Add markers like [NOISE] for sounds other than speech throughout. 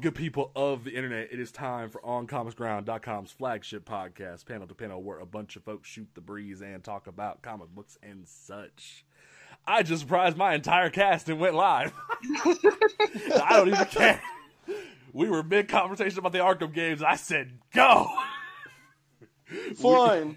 Good people of the internet? It is time for OnComicsGround.com's flagship podcast, Panel to Panel, where a bunch of folks shoot the breeze and talk about comic books and such. I just surprised my entire cast and went live. [LAUGHS] I don't even care. We were big conversation about the Arkham games. I said, go! Fine.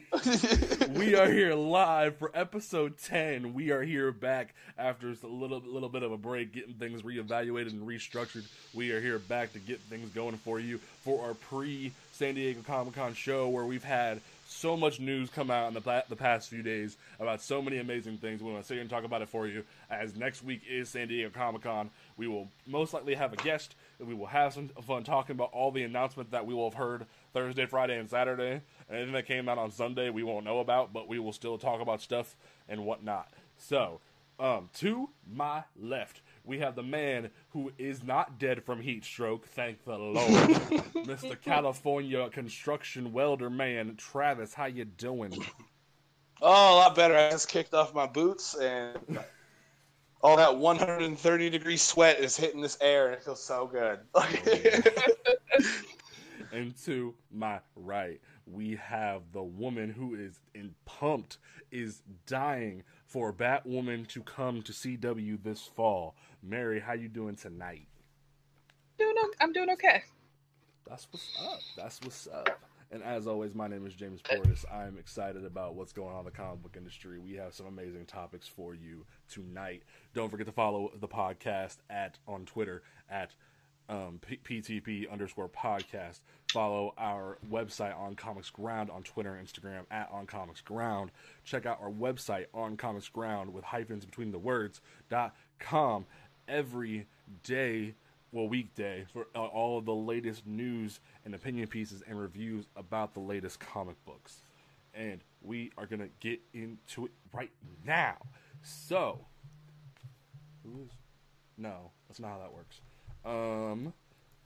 we are here live for episode 10 we are here back after a little little bit of a break getting things reevaluated and restructured. We are here back to get things going for you for our pre san diego comic-con show where we've had so much news come out in the, the past few days about so many amazing things. We want to sit here and talk about it for you. As next week is san diego comic-con we will most likely have a guest we will have some fun talking about all the announcements that we will have heard thursday friday and saturday anything that came out on Sunday we won't know about, but we will still talk about stuff and whatnot. So, um, to my left, we have the man who is not dead from heat stroke, thank the Lord, [LAUGHS] Mr. California construction welder man, Travis. How you doing? oh, a lot better. I just kicked off my boots and all that 130 degree sweat is hitting this air and it feels so good. [LAUGHS] [LAUGHS] and to my right, we have the woman who is in pumped, is dying for Batwoman to come to CW this fall. Mary, how you doing tonight? Doing o- I'm doing okay. That's what's up. That's what's up. And as always, my name is James Portis. I'm excited about what's going on in the comic book industry. We have some amazing topics for you tonight. Don't forget to follow the podcast at on Twitter at um, PTP underscore podcast. Follow our website on Comics Ground on Twitter and Instagram at On Comics Ground. Check out our website on Comics Ground with hyphens between the words dot com every day, well weekday for uh, all of the latest news and opinion pieces and reviews about the latest comic books. And we are gonna get into it right now. So, who is? No, that's not how that works. Um,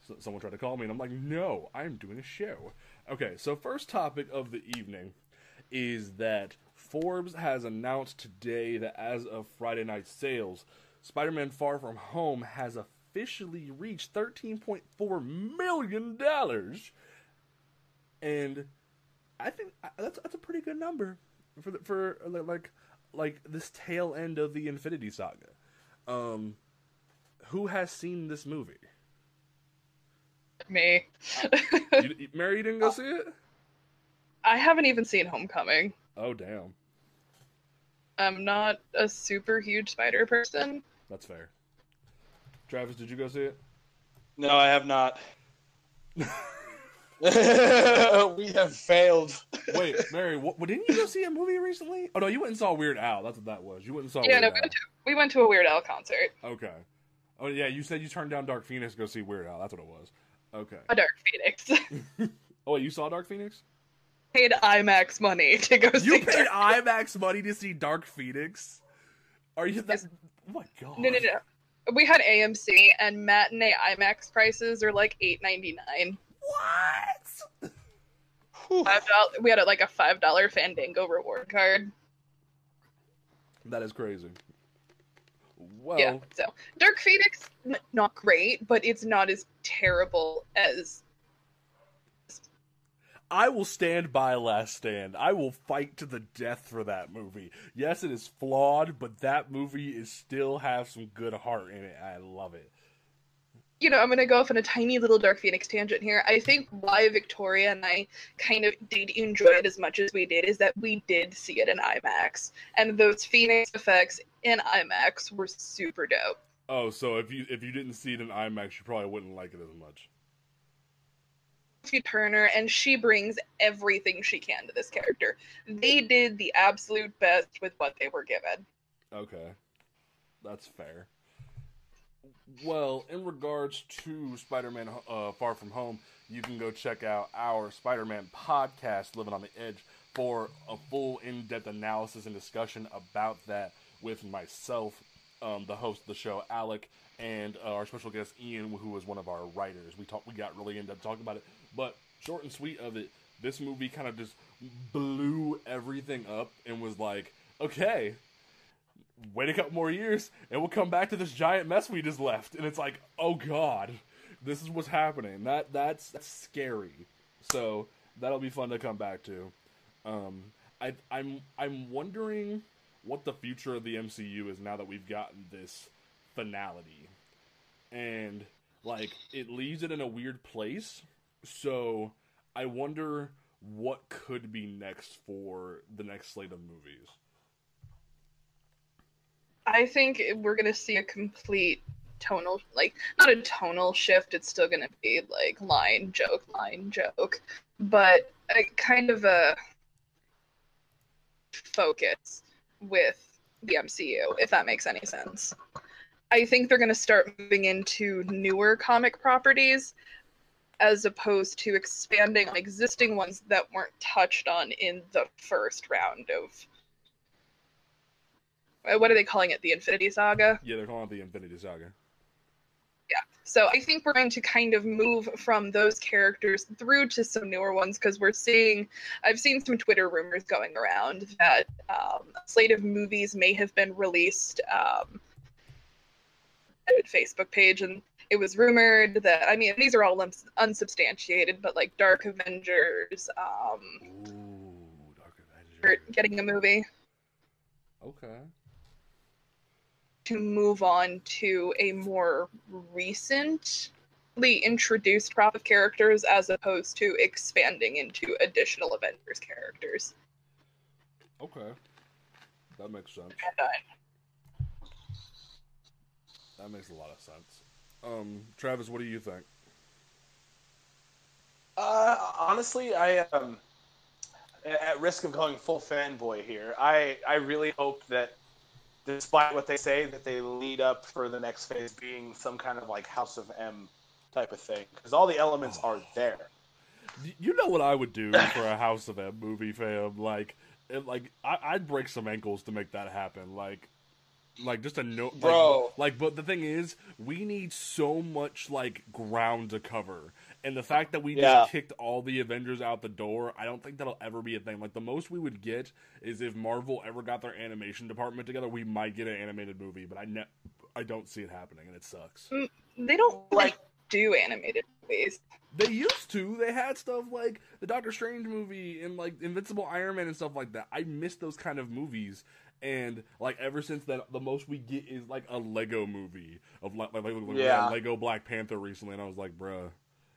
so someone tried to call me, and I'm like, no, I'm doing a show. Okay, so first topic of the evening is that Forbes has announced today that as of Friday night sales, Spider Man Far From Home has officially reached $13.4 million. And I think that's, that's a pretty good number for, the, for like, like this tail end of the Infinity Saga. Um, who has seen this movie? Me. [LAUGHS] you, you- Mary, you didn't go see it? I haven't even seen Homecoming. Oh, damn. I'm not a super huge spider person. That's fair. Travis, did you go see it? no, I have not. [LAUGHS] [LAUGHS] we have failed. Wait, Mary, what, what- didn't you go see a movie recently? Oh no, you went and saw Weird Al. That's what that was. You went and saw yeah, Weird no, Al. we went, to, we went to a Weird Al concert. Okay. Oh yeah, you said you turned down Dark Phoenix to go see Weird Al. That's what it was. Okay. A Dark Phoenix. [LAUGHS] Oh wait, you saw Dark Phoenix? Paid IMAX money to go see. You paid Dark- IMAX money to see Dark Phoenix? Are you that? Oh my god. No, no, no. We had AMC and matinee IMAX prices are like eight ninety nine. What? Whew. Five dollars. We had a, like a five dollar Fandango reward card. That is crazy. Well, yeah. So Dark Phoenix, n- not great, but it's not as terrible as I will stand by Last Stand. I will fight to the death for that movie. Yes, it is flawed, but that movie is still has some good heart in it. I love it. you know, I'm gonna go off on a tiny little Dark Phoenix tangent here. I think why Victoria and I kind of did enjoy it as much as we did is that we did see it in IMAX, and those Phoenix effects in IMAX were super dope. Oh, so if you if you didn't see it in IMAX, you probably wouldn't like it as much. Turner, and she brings everything she can to this character. They did the absolute best with what they were given. Okay, that's fair. Well, in regards to Spider-Man uh, Far From Home, you can go check out our Spider-Man podcast, Living on the Edge, for a full in-depth analysis and discussion about that with myself, um, the host of the show, Alec, and uh, our special guest Ian, who was one of our writers. We talked, we got really in depth talking about it, but short and sweet of it, this movie kind of just blew everything up and was like, okay, wait a couple more years and we'll come back to this giant mess we just left. And it's like oh god this is what's happening. That that's, that's scary. So that'll be fun to come back to. Um I, i'm i'm wondering what the future of the mcu is now that we've gotten this finality. And like it leaves it in a weird place so i wonder what could be next for the next slate of movies I think we're gonna see a complete tonal, like not a tonal shift. It's still gonna be like line joke, line joke, but a kind of a focus with the MCU, if that makes any sense. I think they're gonna start moving into newer comic properties as opposed to expanding on existing ones that weren't touched on in the first round of uh, what are they calling it? The Infinity Saga. yeah they're calling it the infinity saga Yeah. So I think we're going to kind of move from those characters through to some newer ones because we're seeing, I've seen some Twitter rumors going around that um, a slate of movies may have been released um, Facebook page, and it was rumored that I mean these are all uns- unsubstantiated, but like Dark Avengers, um, Ooh, Dark are Avenger. getting a movie Okay. to move on to a more recently introduced crop of characters as opposed to expanding into additional Avengers characters. Okay. That makes sense. That makes a lot of sense. Um, Travis, what do you think? Uh, honestly, I um, at risk of going full fanboy here, I I really hope that, despite what they say, that they lead up for the next phase being some kind of like House of M type of thing, because all the elements are [SIGHS] there. You know what I would do for a House of M movie, fam? Like, it, like I, I'd break some ankles to make that happen. Like, like just a note, Bro. Like, but the thing is, we need so much like ground to cover, and the fact that we Yeah. just kicked all the Avengers out the door, I don't think that'll ever be a thing. Like, the most we would get is if Marvel ever got their animation department together, we might get an animated movie. But I ne- I don't see it happening, and it sucks. Mm, they don't Like- like do animated movies. They used to. They had stuff like the Doctor Strange movie and like Invincible Iron Man and stuff like that. I miss those kind of movies. And like ever since then, the most we get is like a Lego movie of like like, like we Yeah. Lego Black Panther recently, and I was like, bruh,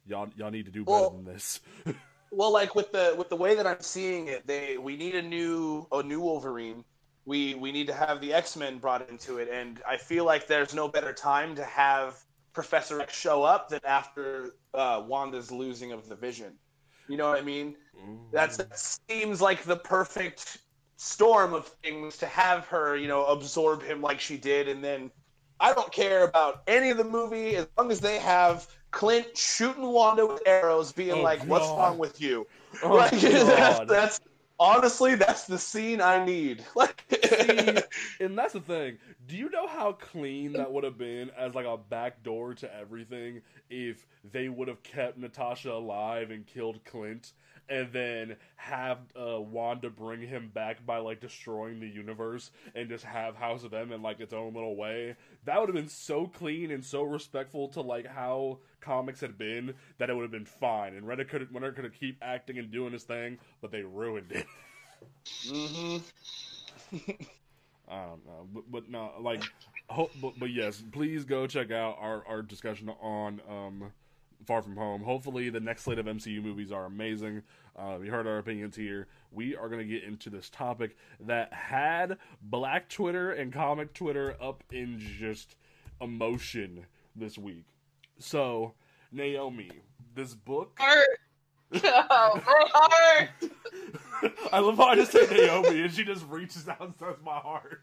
y'all y'all need to do better Well- than this. [LAUGHS] Well, like with the with the way that I'm seeing it, they we need a new a new Wolverine. We we need to have the X Men brought into it, and I feel like there's no better time to have Professor X show up than after uh, Wanda's losing of the Vision. You know what I mean? That's that seems like the perfect storm of things to have her, you know, absorb him like she did, and then I don't care about any of the movie as long as they have Clint shooting Wanda with arrows, being Oh, like, "What's wrong with you?" Oh, like, [LAUGHS] that's, that's Honestly, that's the scene I need. [LAUGHS] Like, See, and that's the thing. Do you know how clean that would have been as like a backdoor to everything if they would have kept Natasha alive and killed Clint and then have uh, Wanda bring him back by like destroying the universe and just have House of M in like its own little way? That would have been so clean and so respectful to like how comics had been that it would have been fine. And Reddit could Reddit could have keep acting and doing his thing, but they ruined it. mm-hmm. [LAUGHS] I don't know, but, but no, like, ho- but, but yes, please go check out our, our discussion on um, Far From Home. Hopefully, the next slate of MCU movies are amazing. Uh, you heard our opinions here. We are going to get into this topic that had Black Twitter and comic Twitter up in just emotion this week. So, Naomi, this book. [LAUGHS] Heart. Oh, my heart. [LAUGHS] I love how I just say Naomi and she just reaches out and says my heart.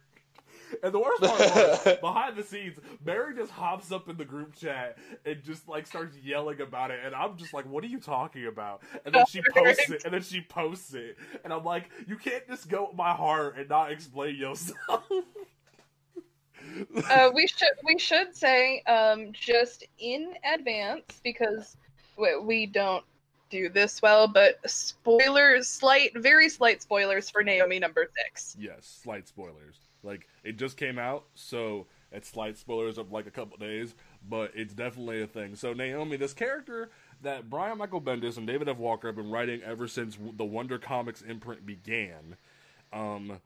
And the worst part was, [LAUGHS] behind the scenes, Mary just hops up in the group chat and just like starts yelling about it, and I'm just like, "What are you talking about?" And then she posts it, and then she posts it, and I'm like, "You can't just go with my heart and not explain yourself." uh, we should we should say um, just in advance because we, we don't do this well, but spoilers, slight, very slight spoilers for Naomi number six. yes, slight spoilers. Like it just came out, so it's slight spoilers of like a couple days, but it's definitely a thing. So Naomi, this character that Brian Michael Bendis and David F. Walker have been writing ever since the Wonder Comics imprint began. Um,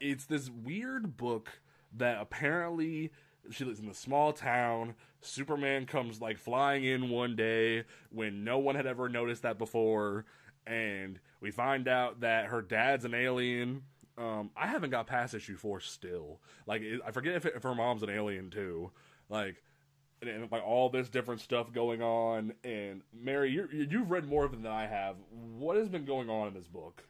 it's this weird book that apparently she lives in a small town. Superman comes like flying in one day when no one had ever noticed that before, and we find out that her dad's an alien. Um, I haven't got past issue four still. Like, it, I forget if, it, if her mom's an alien too. Like, and, and, like all this different stuff going on. And Mary, you you've read more of it than I have. What has been going on in this book?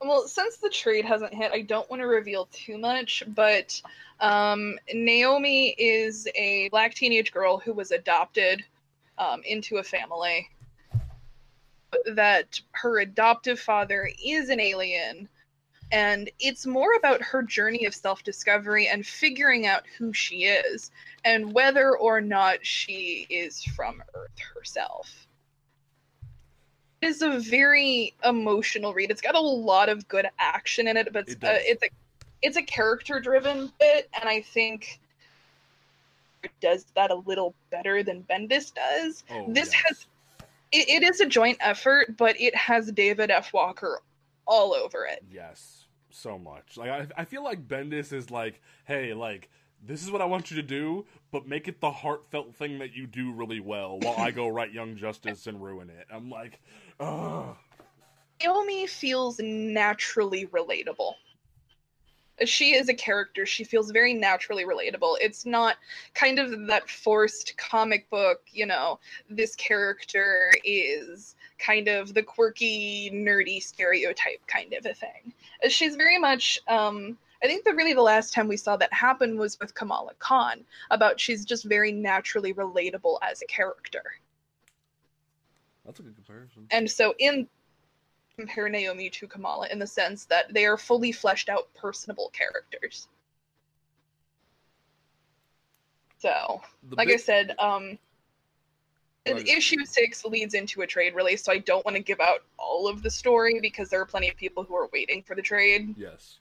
Well, since the trade hasn't hit, I don't want to reveal too much, but um, Naomi is a black teenage girl who was adopted um, into a family. That her adoptive father is an alien, and it's more about her journey of self discovery and figuring out who she is and whether or not she is from Earth herself It is a very emotional read. It's got a lot of good action in it, but it's, It does. it's a it's a character driven bit, and I think it does that a little better than Bendis does. Oh, This yes. has it, it is a joint effort, but it has David F. Walker all over it. Yes, so much. Like I, I feel like Bendis is like, hey, like this is what I want you to do, but make it the heartfelt thing that you do really well, while I go [LAUGHS] write Young Justice and ruin it. I'm like, ugh. Naomi feels naturally relatable. She is a character. She feels very naturally relatable. It's not kind of that forced comic book, you know, this character is kind of the quirky, nerdy stereotype kind of a thing. She's very much, um, I think that really the last time we saw that happen was with Kamala Khan, about she's just very naturally relatable as a character. That's a good comparison. And so in compare Naomi to Kamala in the sense that they are fully fleshed out personable characters. So, The like I said, um Right. issue 6 leads into a trade release, so I don't want to give out all of the story because there are plenty of people who are waiting for the trade. Yes.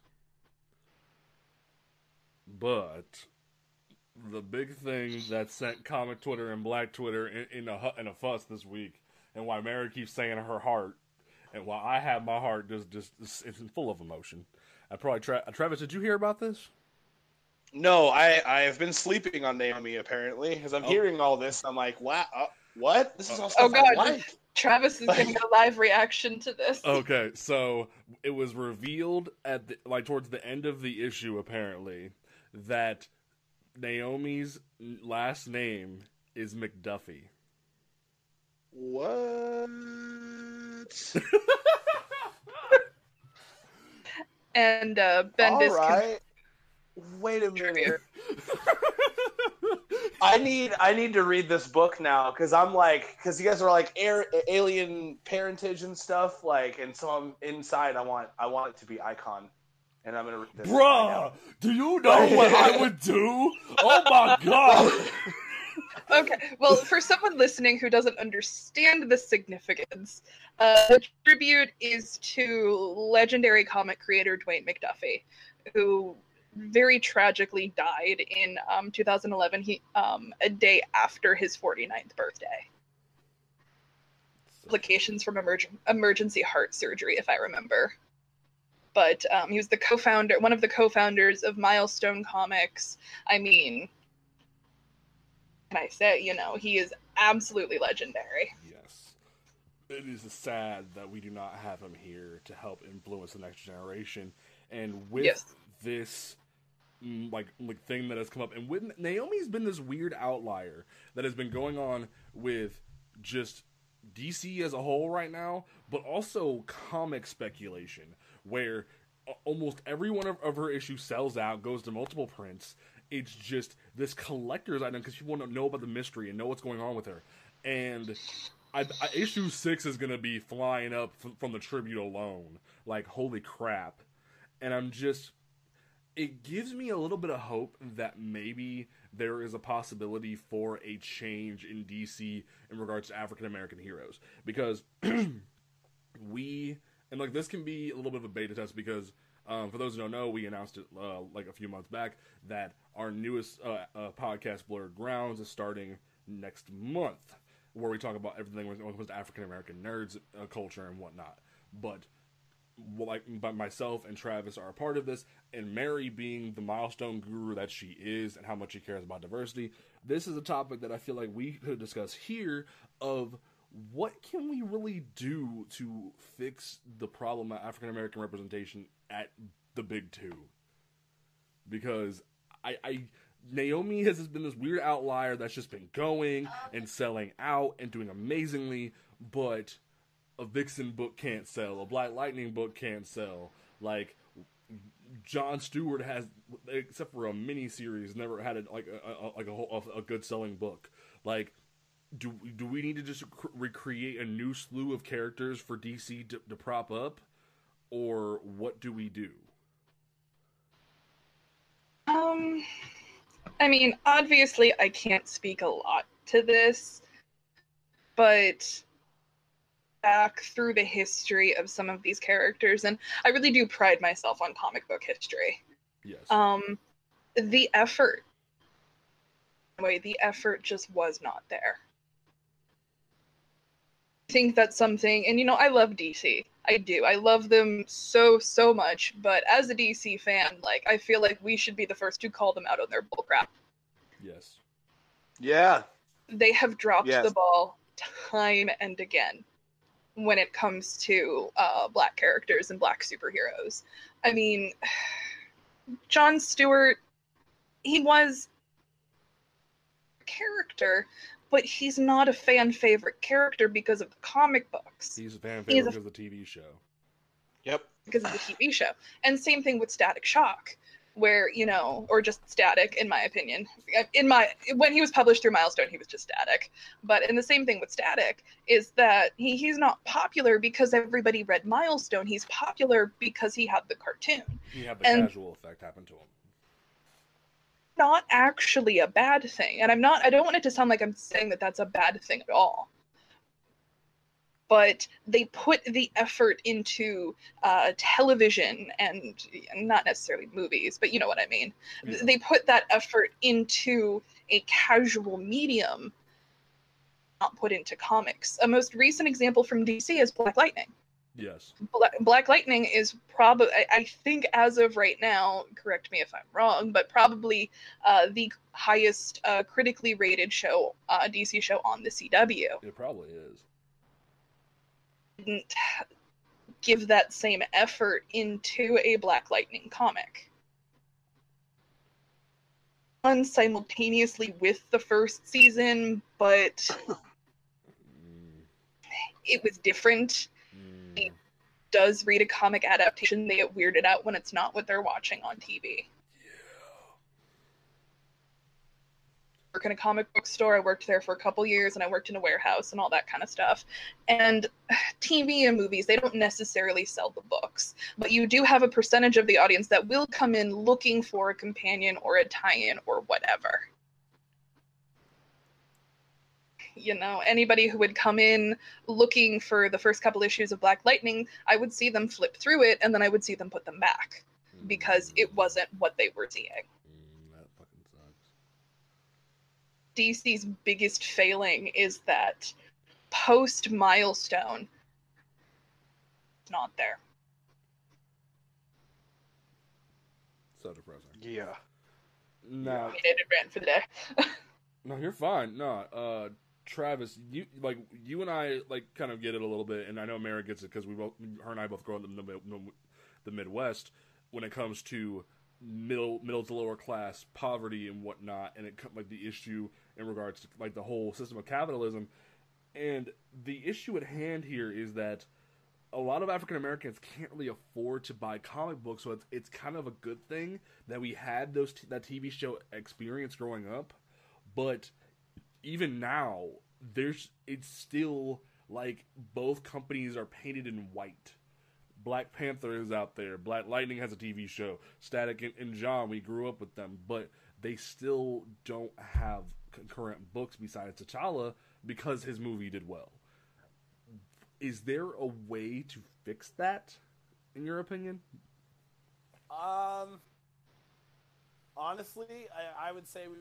But the big thing that sent comic Twitter and Black Twitter in, in a in a fuss this week, and why Mary keeps saying her heart, and why I have my heart just just it's full of emotion. I probably tra- Travis, did you hear about this? No, I I have been sleeping on Naomi apparently because I'm Oh. hearing all this. I'm like, wow, uh, what? This is all Oh, God. I like. Travis is giving a live reaction to this. [LAUGHS] Okay, so it was revealed at the, like towards the end of the issue apparently that Naomi's last name is McDuffie. What? [LAUGHS] And uh, Bendis all right. Wait a minute. Trivia. I need I need to read this book now because I'm like because you guys are like air, alien parentage and stuff like and so I'm inside I want I want it to be icon and I'm gonna read this right Bruh, now. do you know what I [LAUGHS] would do? Oh my god! [LAUGHS] Okay, well, for someone listening who doesn't understand the significance, uh, the tribute is to legendary comic creator Dwayne McDuffie, who very tragically died in um, 2011, he, um, a day after his 49th birthday. Complications from emerg- emergency heart surgery, if I remember. But um, he was the co-founder, one of the co-founders of Milestone Comics. I mean, can I say, you know, he is absolutely legendary. Yes. It is sad that we do not have him here to help influence the next generation. And with Yes. this like like thing that has come up and with Naomi's been this weird outlier that has been going on with just DC as a whole right now, but also comic speculation where almost every one of, of her issues sells out, goes to multiple prints. It's just this collector's item because people want to know about the mystery and know what's going on with her. And I, I, issue six is going to be flying up f- from the tribute alone. Like, holy crap. And I'm just. It gives me a little bit of hope that maybe there is a possibility for a change in DC in regards to African American heroes. Because [CLEARS THROAT] we. And, like, this can be a little bit of a beta test because um, for those who don't know, we announced it uh, like a few months back that our newest uh, uh, podcast, Blurred Grounds, is starting next month, where we talk about everything when it comes to African American nerds uh, culture and whatnot. But well, like, but myself and Travis are a part of this, and Mary being the milestone guru that she is, and how much she cares about diversity. This is a topic that I feel like we could discuss here of what can we really do to fix the problem of African American representation at the big two? Because I, I Naomi has been this weird outlier that's just been going and selling out and doing amazingly, but a Vixen book can't sell, a Black Lightning book can't sell. Like John Stewart has, except for a mini series, never had a, like a, a like a, whole, a good selling book. Like do do we need to just cr- recreate a new slew of characters for DC to, to prop up, or what do we do? Um, I mean, obviously, I can't speak a lot to this, but back through the history of some of these characters, and I really do pride myself on comic book history. Yes. Um, the effort, way the effort just was not there. I think that's something, and you know, I love DC. I do. I love them so so much. But as a DC fan, like I feel like we should be the first to call them out on their bullcrap. yes. Yeah. They have dropped Yes. the ball time and again when it comes to uh, black characters and black superheroes. I mean, [SIGHS] John Stewart, he was a character, but he's not a fan favorite character because of the comic books. He's a fan favorite because of the TV show. Yep. because of the TV show. And same thing with Static Shock, where you know, or just Static, in my opinion. In my when he was published through Milestone, he was just Static. But and the same thing with Static is that he, he's not popular because everybody read Milestone. He's popular because he had the cartoon. He had the And- casual effect happen to him. Not actually a bad thing, and I'm not. I don't want it to sound like I'm saying that that's a bad thing at all. But they put the effort into uh, television and not necessarily movies, but you know what I mean. They put that effort into a casual medium, not put into comics. A most recent example from DC is Black Lightning. Yes. Bla- Black Lightning is probably, I think, as of right now, correct me if I'm wrong, but probably uh, the highest uh, critically rated show, uh, DC show on the CW. It probably is. Didn't give that same effort into a Black Lightning comic. On simultaneously with the first season, but it was different. mm, Does read a comic adaptation, they get weirded out when it's not what they're watching on TV. Work in a comic book store. I worked there for a couple years and I worked in a warehouse and all that kind of stuff. And TV and movies, they don't necessarily sell the books, but you do have a percentage of the audience that will come in looking for a companion or a tie in or whatever. You know, anybody who would come in looking for the first couple issues of Black Lightning, I would see them flip through it and then I would see them put them back hmm. because it wasn't what they were seeing. Mm, that fucking sucks. DC's biggest failing is that post milestone it's not there. So depressing. Yeah. Now, Hated rant for the day. [LAUGHS] no, you're fine. No, uh, Travis, you like you and I like kind of get it a little bit, and I know Mary gets it because we both, her and I both grow up in the, mid- the Midwest when it comes to middle middle to lower class poverty and whatnot, and it co- like the issue in regards to like the whole system of capitalism, and the issue at hand here is that a lot of African Americans can't really afford to buy comic books, so it's it's kind of a good thing that we had those t- that TV show experience growing up, but even now there's it's still like both companies are painted in white. Black Panther is out there. Black Lightning has a TV show. Static and, and John, we grew up with them, but they still don't have concurrent books besides T'Challa because his movie did well. Is there a way to fix that, in your opinion? Um, honestly, I, I would say we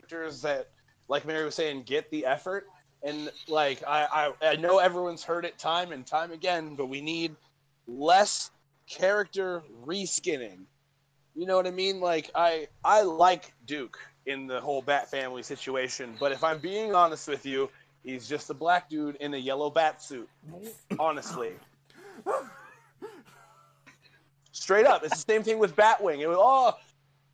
teachers that, like Mary was saying, get the effort. And like I, I, I know everyone's heard it time and time again, but we need less character reskinning. You know what I mean? Like I, I like Duke in the whole Bat family situation, but if I'm being honest with you, he's just a black dude in a yellow bat suit. Honestly. Straight up, it's the same thing with Batwing. It was oh,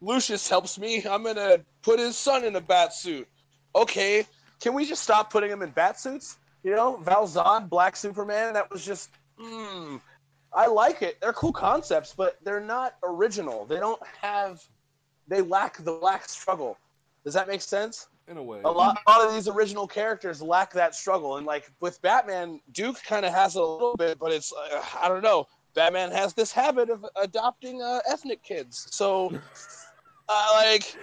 Lucius helps me. I'm gonna put his son in a bat suit. Okay, can we just stop putting him in bat suits? You know, Val Zod, Black Superman. That was just. Mm, I like it. They're cool concepts, but they're not original. They don't have. They lack the black struggle. Does that make sense? In a way. A lot, a lot of these original characters lack that struggle, and like with Batman, Duke kind of has it a little bit, but it's uh, I don't know. Batman has this habit of adopting uh, ethnic kids, so [LAUGHS] uh, like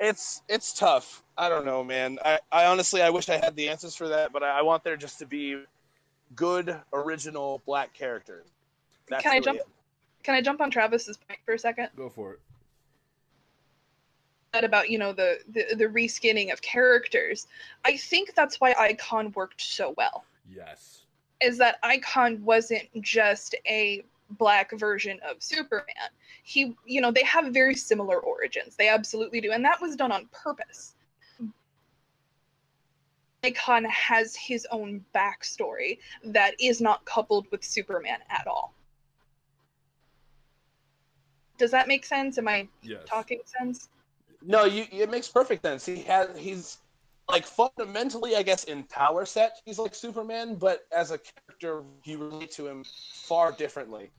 it's it's tough. I don't know, man. I, I honestly I wish I had the answers for that, but I, I want there just to be good original black characters. That's Can I really jump? it. Can I jump on Travis's point for a second? Go for it. That about you know the, the the reskinning of characters. I think that's why Icon worked so well. Yes. Is that Icon wasn't just a black version of Superman. He, you know, they have very similar origins. They absolutely do, and that was done on purpose. Icon has his own backstory that is not coupled with Superman at all. Does that make sense? Am I Yes. talking sense? No, you it makes perfect sense. He has he's like fundamentally, I guess, in power set, he's like Superman, but as a character, you relate to him far differently.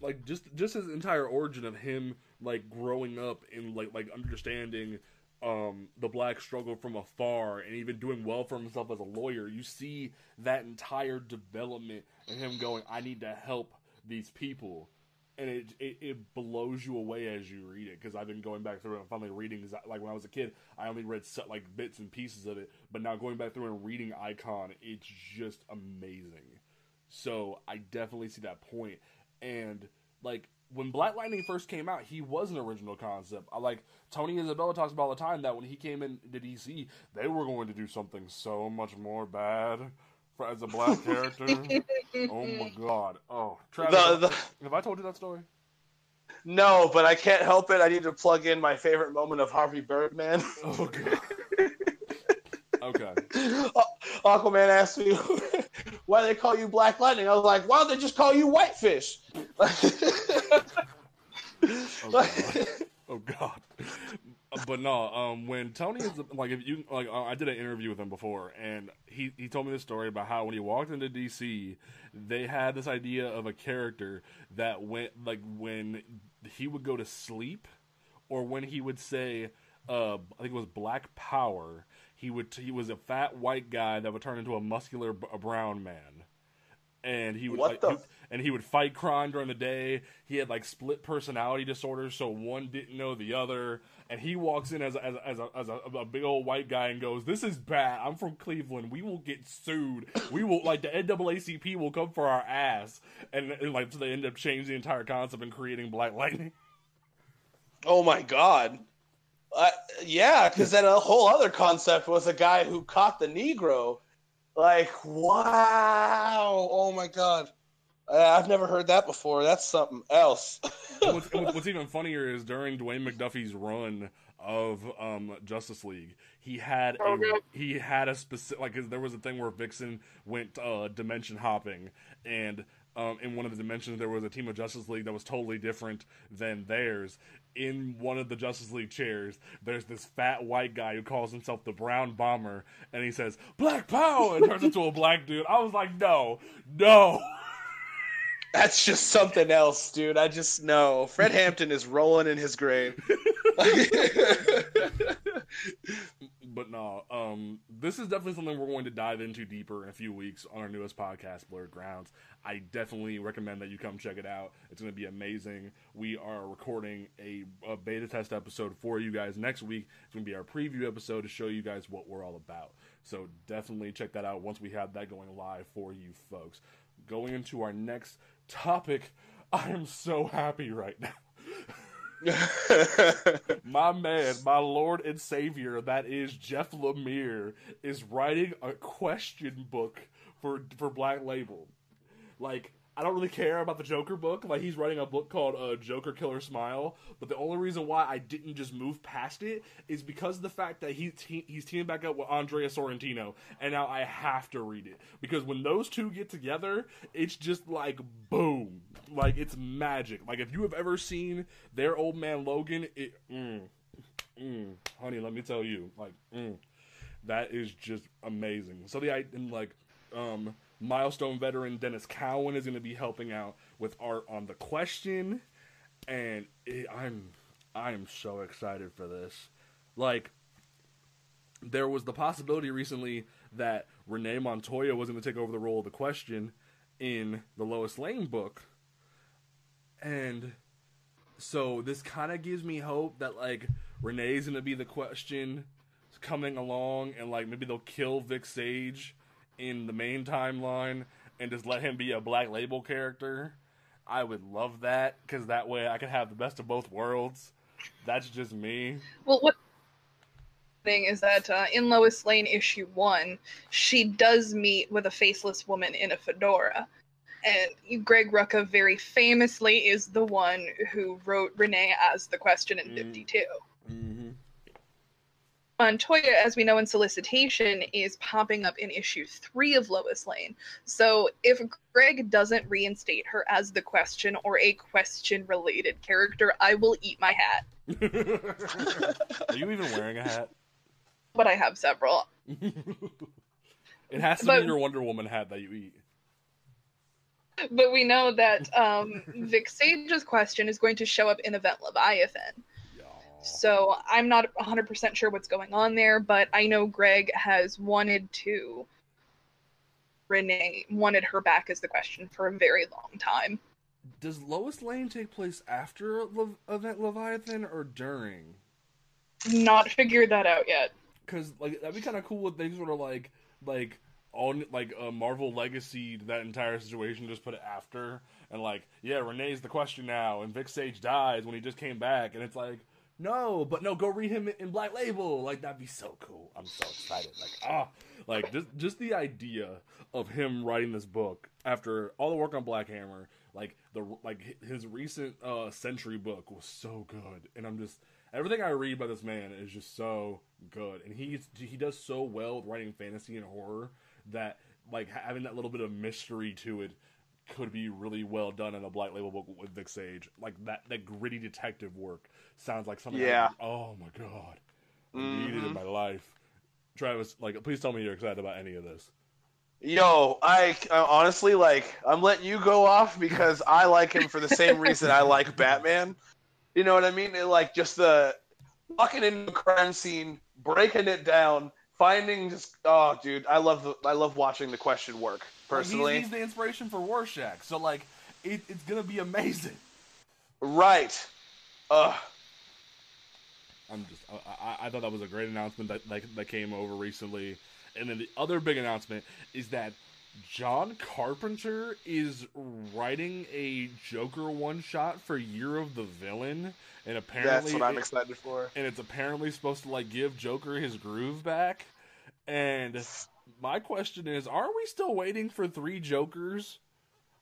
like just just his entire origin of him like growing up and like like understanding um the black struggle from afar and even doing well for himself as a lawyer you see that entire development and him going i need to help these people and it it, it blows you away as you read it because i've been going back through and finally reading like when i was a kid i only read set, like bits and pieces of it but now going back through and reading icon it's just amazing. So i definitely see that point. And like when Black Lightning first came out, he was an original concept. I like Tony Isabella talks about all the time that when he came into DC, they were going to do something so much more bad for as a black character. oh my [LAUGHS] god! Oh, Travis, The, the, have I told you that story? no, but I can't help it. I need to plug in my favorite moment of Harvey Birdman. Oh [LAUGHS] god. okay. [LAUGHS] Uh, Aquaman asked me why they call you Black Lightning. I was like, why don't they just call you Whitefish? Oh god. Oh god. Oh, But no, um, when Tony is like, if you like, I did an interview with him before, and he he told me this story about how when he walked into DC, they had this idea of a character that went like when he would go to sleep, or when he would say, uh, I think it was Black Power. He would he was a fat white guy that would turn into a muscular b- a brown man, and he would What like, the and he would fight crime during the day. He had like split personality disorders, so one didn't know the other. And he walks in as a, as a, as, a, as a, a big old white guy and goes, "This is bad. I'm from Cleveland. We will get sued. We will like the NAACP will come for our ass." And, and like so they end up changing the entire concept and creating Black Lightning. Oh my god. Uh, yeah, because then a whole other concept was a guy who caught the Negro. Like, wow! Oh my god, I've never heard that before. That's something else. What's, [LAUGHS] what's even funnier is during Dwayne McDuffie's run of um, Justice League, he had a, Okay. he had a specific like there was a thing where Vixen went uh, dimension hopping, and um, in one of the dimensions there was a team of Justice League that was totally different than theirs. In one of the Justice League chairs, there's this fat white guy who calls himself the Brown Bomber, and he says "Black Power" and turns into a black dude. I was like, no, no. [LAUGHS] That's just something else, dude. I just know Fred [LAUGHS] Hampton is rolling in his grave. [LAUGHS] but no, um, this is definitely something we're going to dive into deeper in a few weeks on our newest podcast, Blurred Grounds. I definitely recommend that you come check it out. It's going to be amazing. We are recording a, a beta test episode for you guys next week. It's going to be our preview episode to show you guys what we're all about. So definitely check that out once we have that going live for you folks. Going into our next topic, I am so happy right now [LAUGHS] my man, my Lord and Savior, that is Jeff Lemire, is writing a question book for for Black Label. Like, I don't really care about the Joker book. Like, he's writing a book called uh, Joker Killer Smile. But the only reason why I didn't just move past it is because of the fact that he te- he's teaming back up with Andrea Sorrentino, and now I have to read it because when those two get together, it's just like boom, like it's magic. Like if you have ever seen their old man Logan, it, mm, mm, honey, let me tell you, like, mm, that is just amazing. So the I and like um milestone veteran Denys Cowan is going to be helping out with art on the question, and it, I'm I'm so excited for this. Like, there was the possibility recently that Renee Montoya was going to take over the role of the question in the Lois Lane book, and so this kind of gives me hope that like Renee's going to be the question coming along, and like maybe they'll kill Vic Sage in the main timeline and just let him be a black label character. I would love that because that way I could have the best of both worlds. That's just me. Well, what thing is that uh, in Lois Lane issue one, she does meet with a faceless woman in a fedora. And Greg Rucka very famously is the one who wrote Renee as the question in Mm. 52. Mm-hmm. Montoya, as we know in solicitation, is popping up in issue three of Lois Lane. So if Greg doesn't reinstate her as the question or a question related character, I will eat my hat. [LAUGHS] Are you even wearing a hat? But I have several. it has to But- be your Wonder Woman hat that you eat. But we know that um, Vic Sage's question is going to show up in Event Leviathan. So I'm not 100% sure what's going on there, but I know Greg has wanted to. Renee wanted her back as the question for a very long time. Does Lois Lane take place after Le- Event Leviathan or during? Not figured that out yet. Because like that'd be kind of cool if they sort of like like on like a Marvel Legacy that entire situation, just put it after and like yeah, Renee's the question now, and Vic Sage dies when he just came back, and it's like no, but no, go read him in Black Label. Like that'd be so cool. I'm so excited. Like ah, like just just the idea of him writing this book after all the work on Black Hammer, like the like his recent uh Century book was so good, and I'm just everything I read by this man is just so good, and he's he does so well with writing fantasy and horror that like having that little bit of mystery to it could be really well done in a black label book with Vic Sage. Like that that gritty detective work sounds like something. Yeah. I- oh my god, I need it in mm-hmm. my life. Travis, like, please tell me you're excited about any of this. Yo, I, I honestly like. I'm letting you go off because I like him for the same reason I like [LAUGHS] Batman. You know what I mean? It, like just the walking into a crime scene, breaking it down, finding just oh, dude, I love the I love watching the question work personally. Like, he's, he's, the inspiration for Rorschach, so like it, it's gonna be amazing. Right. Uh. I'm just I, I, thought that was a great announcement that, that that came over recently, and then the other big announcement is that John Carpenter is writing a Joker one shot for Year of the Villain, and apparently that's what I'm excited for. And it's apparently supposed to like give Joker his groove back. And my question is, are we still waiting for three Jokers?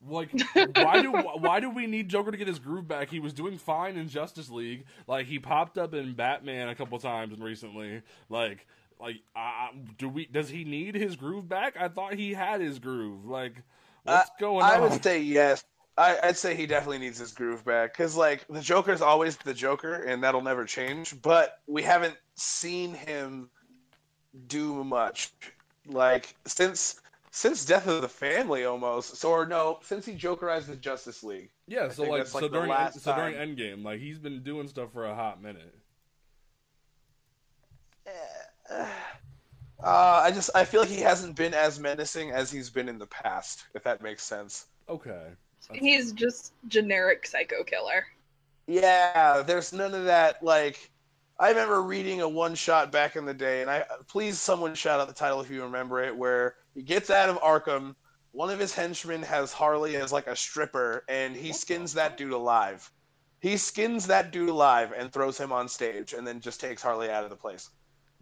Like, [LAUGHS] why do why do we need Joker to get his groove back? He was doing fine in Justice League. Like, he popped up in Batman a couple times recently. Like, like, uh, do we? Does he need his groove back? I thought he had his groove. Like, what's uh, going I on? I would say yes. I, would say he definitely needs his groove back because, like, the Joker's always the Joker, and that'll never change. But we haven't seen him do much, like since since Death of the Family, almost. So, or no, since he Jokerized the Justice League. Yeah, so like, like, so during so during Endgame, like he's been doing stuff for a hot minute. [SIGHS] Uh, I just I feel like he hasn't been as menacing as he's been in the past, if that makes sense. Okay. That's... He's just generic psycho killer. Yeah, there's none of that like I remember reading a one shot back in the day and I please someone shout out the title if you remember it where he gets out of Arkham, one of his henchmen has Harley as like a stripper and he skins that dude alive. He skins that dude alive and throws him on stage and then just takes Harley out of the place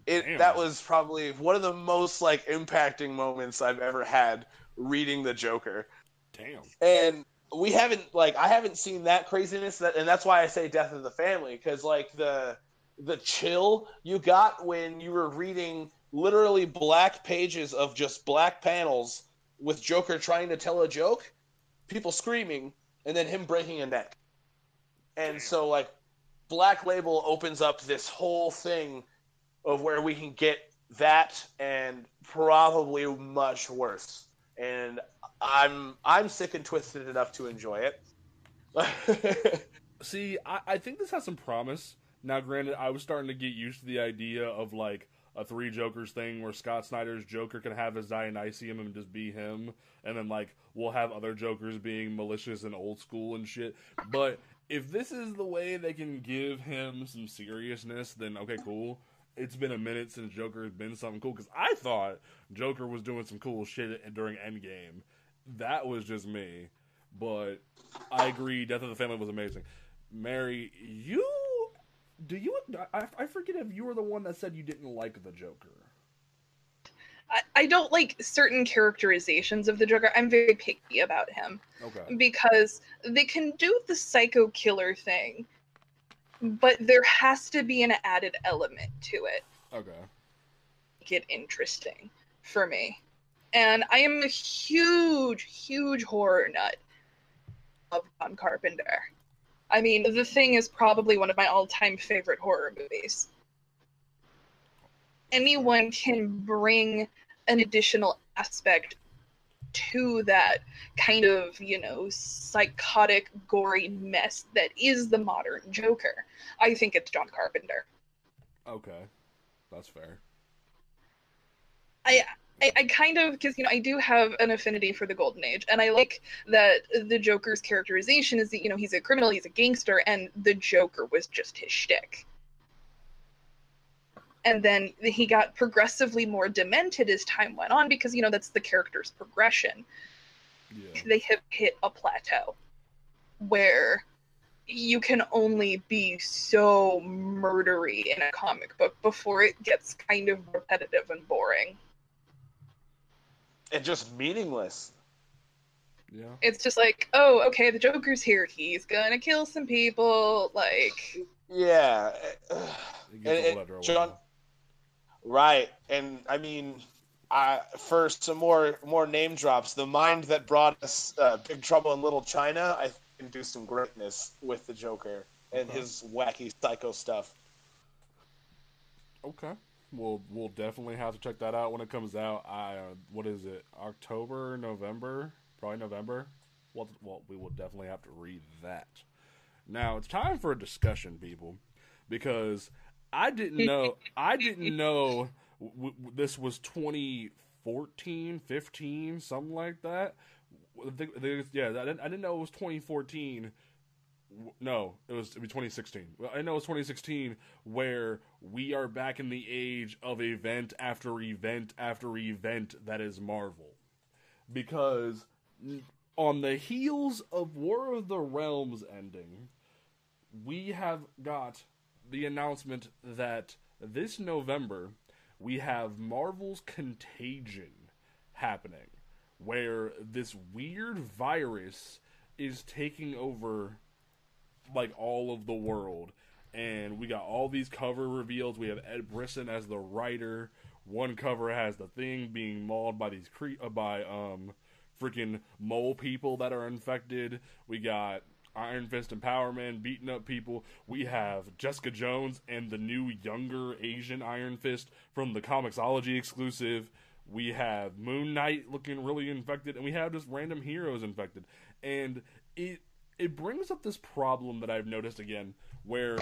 it Damn. that was probably one of the most like impacting moments I've ever had reading the Joker. Damn. And we haven't like I haven't seen that craziness that and that's why I say death of the family cuz like the the chill you got when you were reading literally black pages of just black panels with Joker trying to tell a joke, people screaming and then him breaking a neck. And Damn. so like Black Label opens up this whole thing of where we can get that and probably much worse. And I'm I'm sick and twisted enough to enjoy it. [LAUGHS] See, I, I think this has some promise. Now, granted, I was starting to get used to the idea of like a three Jokers thing where Scott Snyder's Joker can have his Dionesium and just be him, and then like we'll have other Jokers being malicious and old school and shit. But if this is the way they can give him some seriousness, then okay, cool it's been a minute since Joker has been something cool because I thought Joker was doing some cool shit during Endgame. That was just me, but I agree. Death of the Family was amazing. Mary, you do you? I, I forget if you were the one that said you didn't like the Joker. I, I don't like certain characterizations of the Joker. I'm very picky about him. Okay. Because they can do the psycho killer thing but there has to be an added element to it. Okay. Get interesting for me. And I am a huge, huge horror nut of John Carpenter. I mean, The Thing is probably one of my all time favorite horror movies. Anyone can bring an additional aspect to that kind of, you know, psychotic, gory mess that is the modern Joker. I think it's John Carpenter. Okay. That's fair. I I, I, kind of because you know I do have an affinity for the Golden Age, and I like that the Joker's characterization is that you know he's a criminal, he's a gangster, and the Joker was just his shtick. And then he got progressively more demented as time went on because you know that's the character's progression. Yeah. they have hit a plateau where you can only be so murdery in a comic book before it gets kind of repetitive and boring and just meaningless. Yeah. It's just like oh okay the joker's here. He's gonna kill some people like yeah. [SIGHS] And, and john Right, and I mean, I, for some more more name drops, the mind that brought us uh, Big Trouble in Little China, I can do some greatness with the Joker and okay. his wacky psycho stuff. Okay, we'll we'll definitely have to check that out when it comes out. I uh, what is it? October, November, probably November. Well, well, we will definitely have to read that. Now it's time for a discussion, people, because I didn't [LAUGHS] know. I didn't know w- w- this was 2014, 15, something like that. The, the, yeah, I didn't, I didn't know it was 2014. No, it was, it was 2016. Well, I know it's 2016 where we are back in the age of event after event after event that is Marvel. Because on the heels of War of the Realms ending, we have got the announcement that this November we have Marvel's Contagion happening, where this weird virus is taking over like all of the world. And we got all these cover reveals. We have Ed Brisson as the writer. One cover has the thing being mauled by these cre- uh, by um freaking mole people that are infected. We got Iron Fist and Power Man beating up people. We have Jessica Jones and the new younger Asian Iron Fist from the Comixology exclusive. We have Moon Knight looking really infected, and we have just random heroes infected. And it it brings up this problem that I've noticed again, where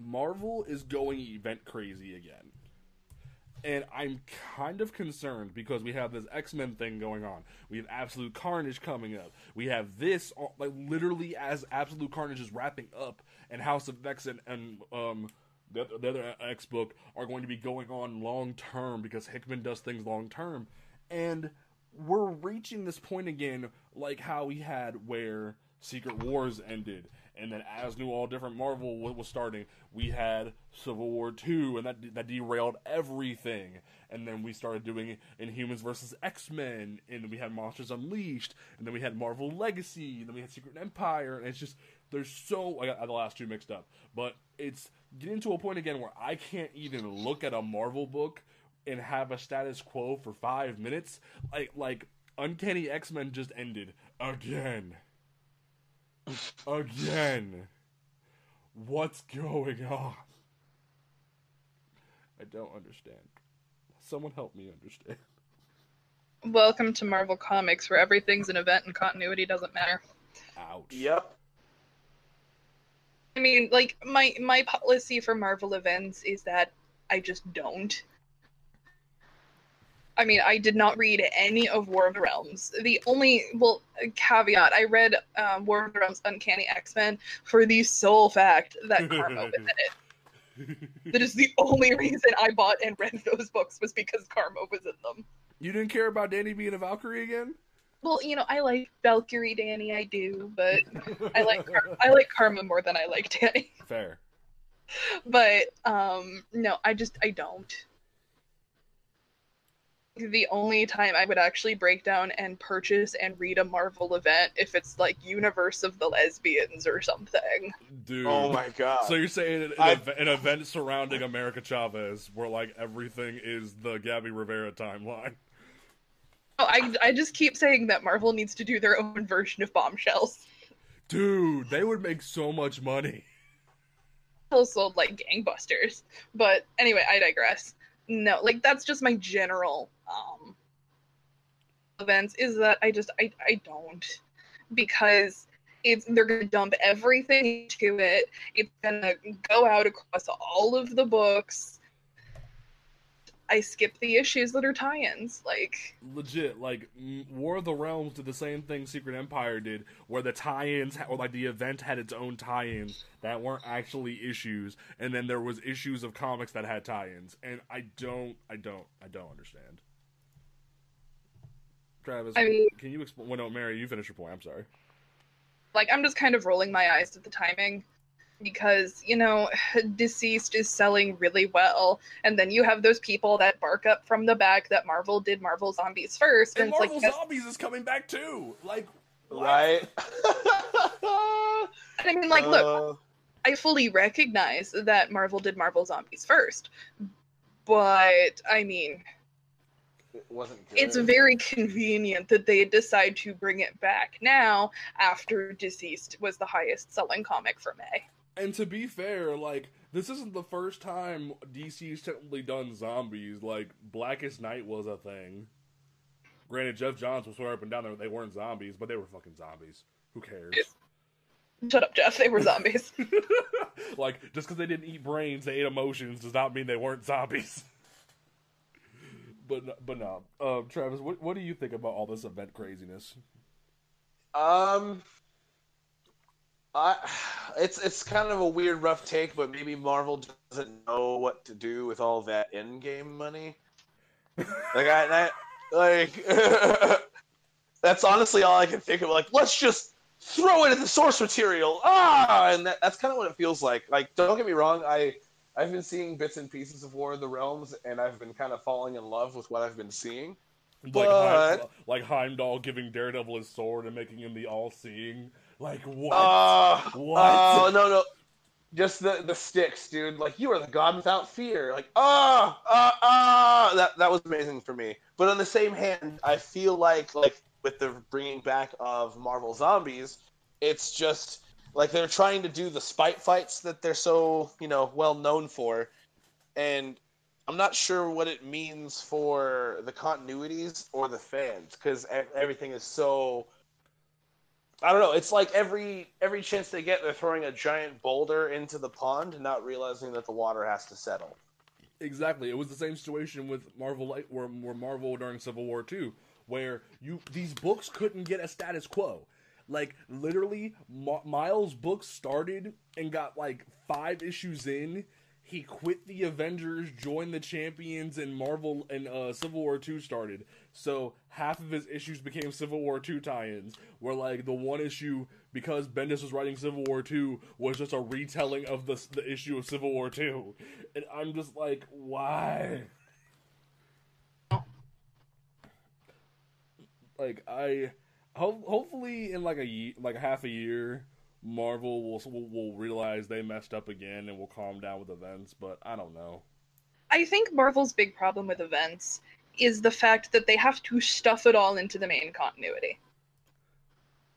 Marvel is going event crazy again. And I'm kind of concerned because we have this X Men thing going on. We have Absolute Carnage coming up. We have this, like literally as Absolute Carnage is wrapping up, and House of X and, and um the, the other X book are going to be going on long term because Hickman does things long term, and we're reaching this point again, like how we had where Secret Wars ended, and then as new all different Marvel was starting, we had Civil War two, and that that derailed everything. And then we started doing Inhumans versus X Men, and then we had Monsters Unleashed, and then we had Marvel Legacy, and then we had Secret Empire, and it's just there's so I got the last two mixed up, but it's getting to a point again where I can't even look at a Marvel book and have a status quo for five minutes. Like like Uncanny X Men just ended again. Again. What's going on? I don't understand. Someone help me understand. Welcome to Marvel Comics, where everything's an event and continuity doesn't matter. Ouch. Yep. I mean, like my my policy for Marvel events is that I just don't. I mean, I did not read any of War of the Realms. The only well caveat I read um, War of the Realms Uncanny X Men for the sole fact that [LAUGHS] Karma was in it. That is the only reason I bought and read those books was because Karma was in them. you didn't care about Danny being a Valkyrie again? Well, you know, I like Valkyrie Danny, I do, but I like Kar- I like Karma more than I like Danny. Fair. but um no i just i don't the only time i would actually break down and purchase and read a marvel event if it's like universe of the lesbians or something Dude. Oh my god. So you're saying an, I- ev- an event surrounding America Chavez, where like everything is the Gabby Rivera timeline. oh, I, I just keep saying that marvel needs to do their own version of bombshells Dude, they would make so much money. sold like gangbusters but anyway i digress no like that's just my general um events is that i just i, I don't. Because it's they're gonna dump everything to it. It's gonna go out across all of the books. I skip the issues that are tie-ins like Legit, like mm, War of the Realms did the same thing Secret Empire did, where the tie-ins, or like the event had its own tie-ins that weren't actually issues, and then there was issues of comics that had tie-ins, and I don't, I don't, I don't understand. Travis, I mean- can you explain? Well, no, Mary, you finish your point. I'm sorry. like i'm just kind of rolling my eyes at the timing because you know [SIGHS] deceased is selling really well and then you have those people that bark up from the back that marvel did marvel zombies first And and, it's Marvel like Zombies is coming back too. Like, what? right. [LAUGHS] i mean like look Uh, i fully recognize that marvel did marvel zombies first but i mean it wasn't good. it's very [LAUGHS] convenient that they decide to bring it back now after deceased was the highest selling comic for may And to be fair, like this isn't the first time DC's technically done zombies. Like Blackest Night was a thing. Granted, Geoff Johns was swear up and down that they weren't zombies, but they were fucking zombies. Who cares? Yeah. Shut up, Geoff. They were zombies. [LAUGHS] like just because they didn't eat brains, they ate emotions, does not mean they weren't zombies. [LAUGHS] but but no, um, Travis, what what do you think about all this event craziness? Um, I it's it's kind of a weird, rough take, but maybe Marvel doesn't know what to do with all that in-game money. like I, I like [LAUGHS] that's honestly all I can think of. Like, let's just throw it at the source material. Ah, and that, that's kind of what it feels like. Like, don't get me wrong, I I've been seeing bits and pieces of War of the Realms, and I've been kind of falling in love with what I've been seeing. Like But- Heim, like Heimdall giving Daredevil his sword and making him the all-seeing. Like what? Uh, what? Oh no no, just the the sticks, dude. Like you are the god without fear. Like ah ah ah. That that was amazing for me. But on the same hand, I feel like like with the bringing back of Marvel Zombies, it's just like they're trying to do the spite fights that they're so you know well known for, and I'm not sure what it means for the continuities or the fans because everything is so I don't know. It's like every every chance they get, they're throwing a giant boulder into the pond, not realizing that the water has to settle. Exactly. It was the same situation with Marvel, where, where Marvel during Civil War Two, where you these books couldn't get a status quo. Like literally, M- Miles' book started and got like five issues in. He quit the Avengers, joined the Champions, and Marvel and uh, Civil War Two started. So half of his issues became Civil War Two tie-ins. Where like the one issue, because Bendis was writing Civil War Two, was just a retelling of the the issue of Civil War Two, and I'm just like, why? Like I, ho- hopefully in like a ye- like half a year, Marvel will, will will realize they messed up again and will calm down with events. But I don't know. I think Marvel's big problem with events is the fact that they have to stuff it all into the main continuity.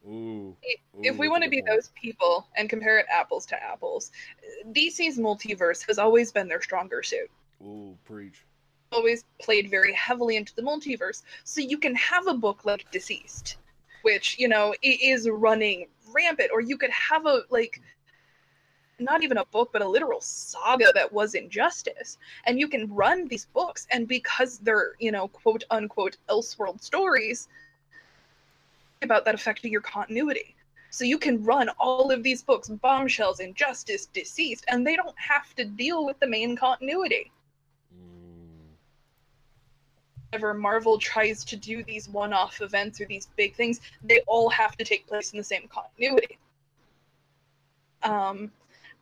Ooh. if we want to be point. those people and compare it apples to apples, DC's multiverse has always been their stronger suit. Ooh, preach. Always played very heavily into the multiverse. So you can have a book like Deceased, which, you know, is running rampant, or you could have a, like, not even a book, but a literal saga that was Injustice. And you can run these books, and because they're, you know, quote unquote, Elseworld stories, about that affecting your continuity. So you can run all of these books, Bombshells, Injustice, Deceased, and they don't have to deal with the main continuity. Whenever Marvel tries to do these one off events or these big things, they all have to take place in the same continuity. Um,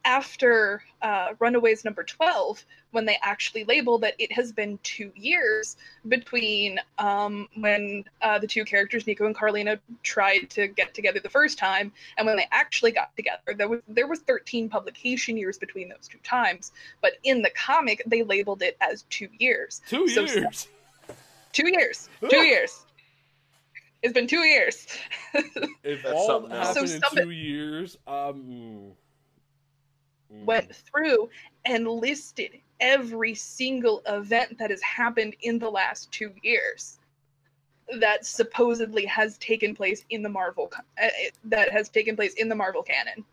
after uh, Runaways number 12, when they actually label that it has been two years between um, when uh, the two characters, Nico and Karolina, tried to get together the first time and when they actually got together, there was, there was 13 publication years between those two times. But in the comic, they labeled it as two years. Two So- years. Two years. Two years. It's been two years. If That's all something else. happened So in two years, um, mm. Mm. went through and listed every single event that has happened in the last two years that supposedly has taken place in the Marvel uh, that has taken place in the Marvel canon.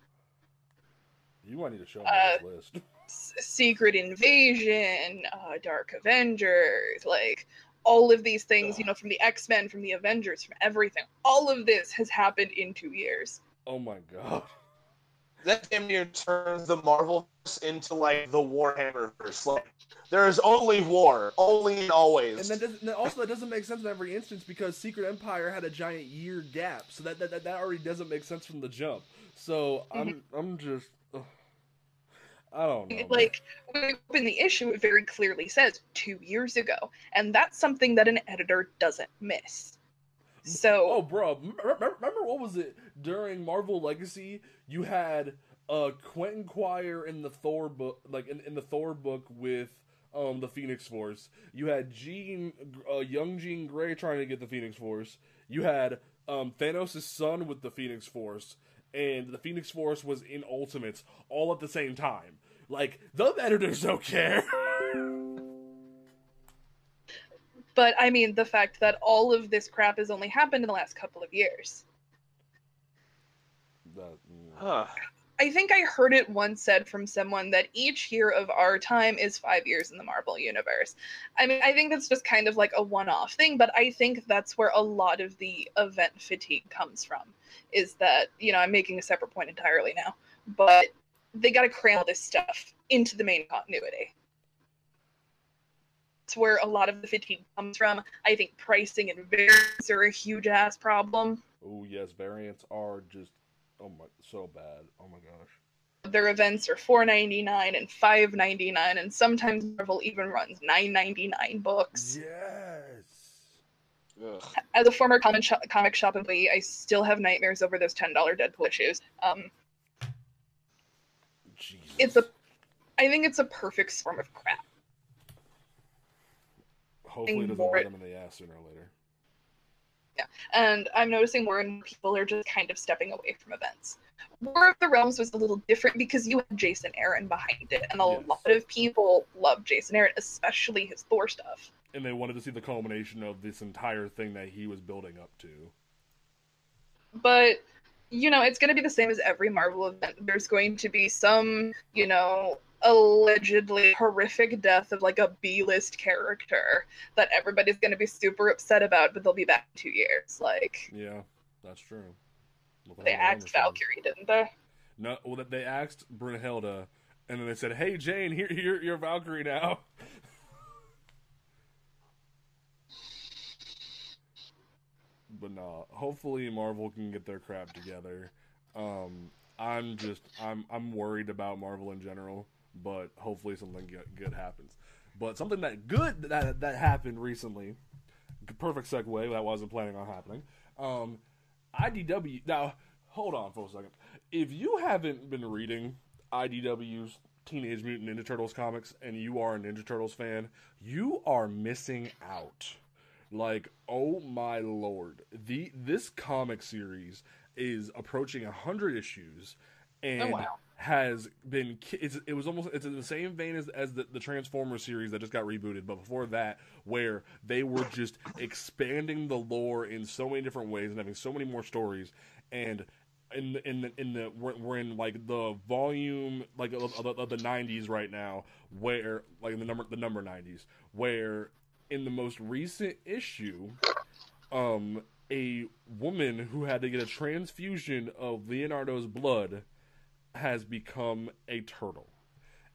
You might need to show me Uh, this list. S- Secret Invasion, uh, Dark Avengers, like all of these things, you know, from the X Men, from the Avengers, from everything. All of this has happened in two years. Oh my god. That damn near turns the Marvel into like the Warhammer verse. Like there's only war, only and always. And then, doesn't, also that doesn't make sense in every instance because Secret Empire had a giant year gap, so that that, that, that already doesn't make sense from the jump. So I'm mm-hmm. I'm just ugh. I don't know. like when we open the issue it very clearly says two years ago and that's something that an editor doesn't miss So, Oh, bro, remember, remember what was it during Marvel Legacy? You had uh Quentin Quire in the Thor book, like in, in the Thor book with um the Phoenix Force. You had Jean, uh, young Jean Grey trying to get the Phoenix Force. You had um Thanos' son with the Phoenix Force, and the Phoenix Force was in Ultimates all at the same time. Like those editors don't care. [LAUGHS] but i mean the fact that all of this crap has only happened in the last couple of years That-. Huh. I think I heard it once said from someone that each year of our time is five years in the Marvel universe. I mean, I think that's just kind of like a one off thing, but I think that's where a lot of the event fatigue comes from. Is that, you know, I'm making a separate point entirely now, but they got to cram all this stuff into the main continuity. It's where a lot of the fatigue comes from. I think pricing and variants are a huge ass problem. Oh yes, variants are just oh my so bad. Oh my gosh. Their events are four ninety nine and five ninety nine, and sometimes Marvel even runs nine ninety nine books. Yes. Ugh. As a former comic shop, comic shop employee, I still have nightmares over those ten dollar Deadpool issues. Um, Jesus. it's a, I think it's a perfect storm of crap. Hopefully it doesn't bite them in the ass sooner or later. Yeah. And I'm noticing more and more people are just kind of stepping away from events. War of the Realms was a little different because you had Jason Aaron behind it, and a Yes. lot of people love Jason Aaron, especially his Thor stuff. And they wanted to see the culmination of this entire thing that he was building up to. But you know, it's going to be the same as every Marvel event. There's going to be some, you know, allegedly horrific death of like a B-list character that everybody's going to be super upset about, but they'll be back in two years. Like Yeah, that's true. They how the axed numbers stand. Valkyrie, didn't they? No, well, they asked Brunnhilde, and then they said, "Hey, Jane, here, here, you're Valkyrie now." But nah, hopefully Marvel can get their crap together. Um, I'm just, I'm, I'm worried about Marvel in general, but hopefully something good, good happens. But something that good that that happened recently. Perfect segue. That wasn't planning on happening. Um, IDW. Now, hold on for a second. If you haven't been reading IDW's Teenage Mutant Ninja Turtles comics and you are a Ninja Turtles fan, you are missing out. Like, oh my lord. The this comic series is approaching 100 issues oh, and Oh, wow. has been it's, it was almost it's in the same vein as, as the, the Transformers series that just got rebooted, but before that, where they were just expanding the lore in so many different ways and having so many more stories, and in the, in the, in the we're, we're in like the volume like of, of, of the 90s right now, where like the number the number 90s, where in the most recent issue, um, a woman who had to get a transfusion of Leonardo's blood has become a turtle.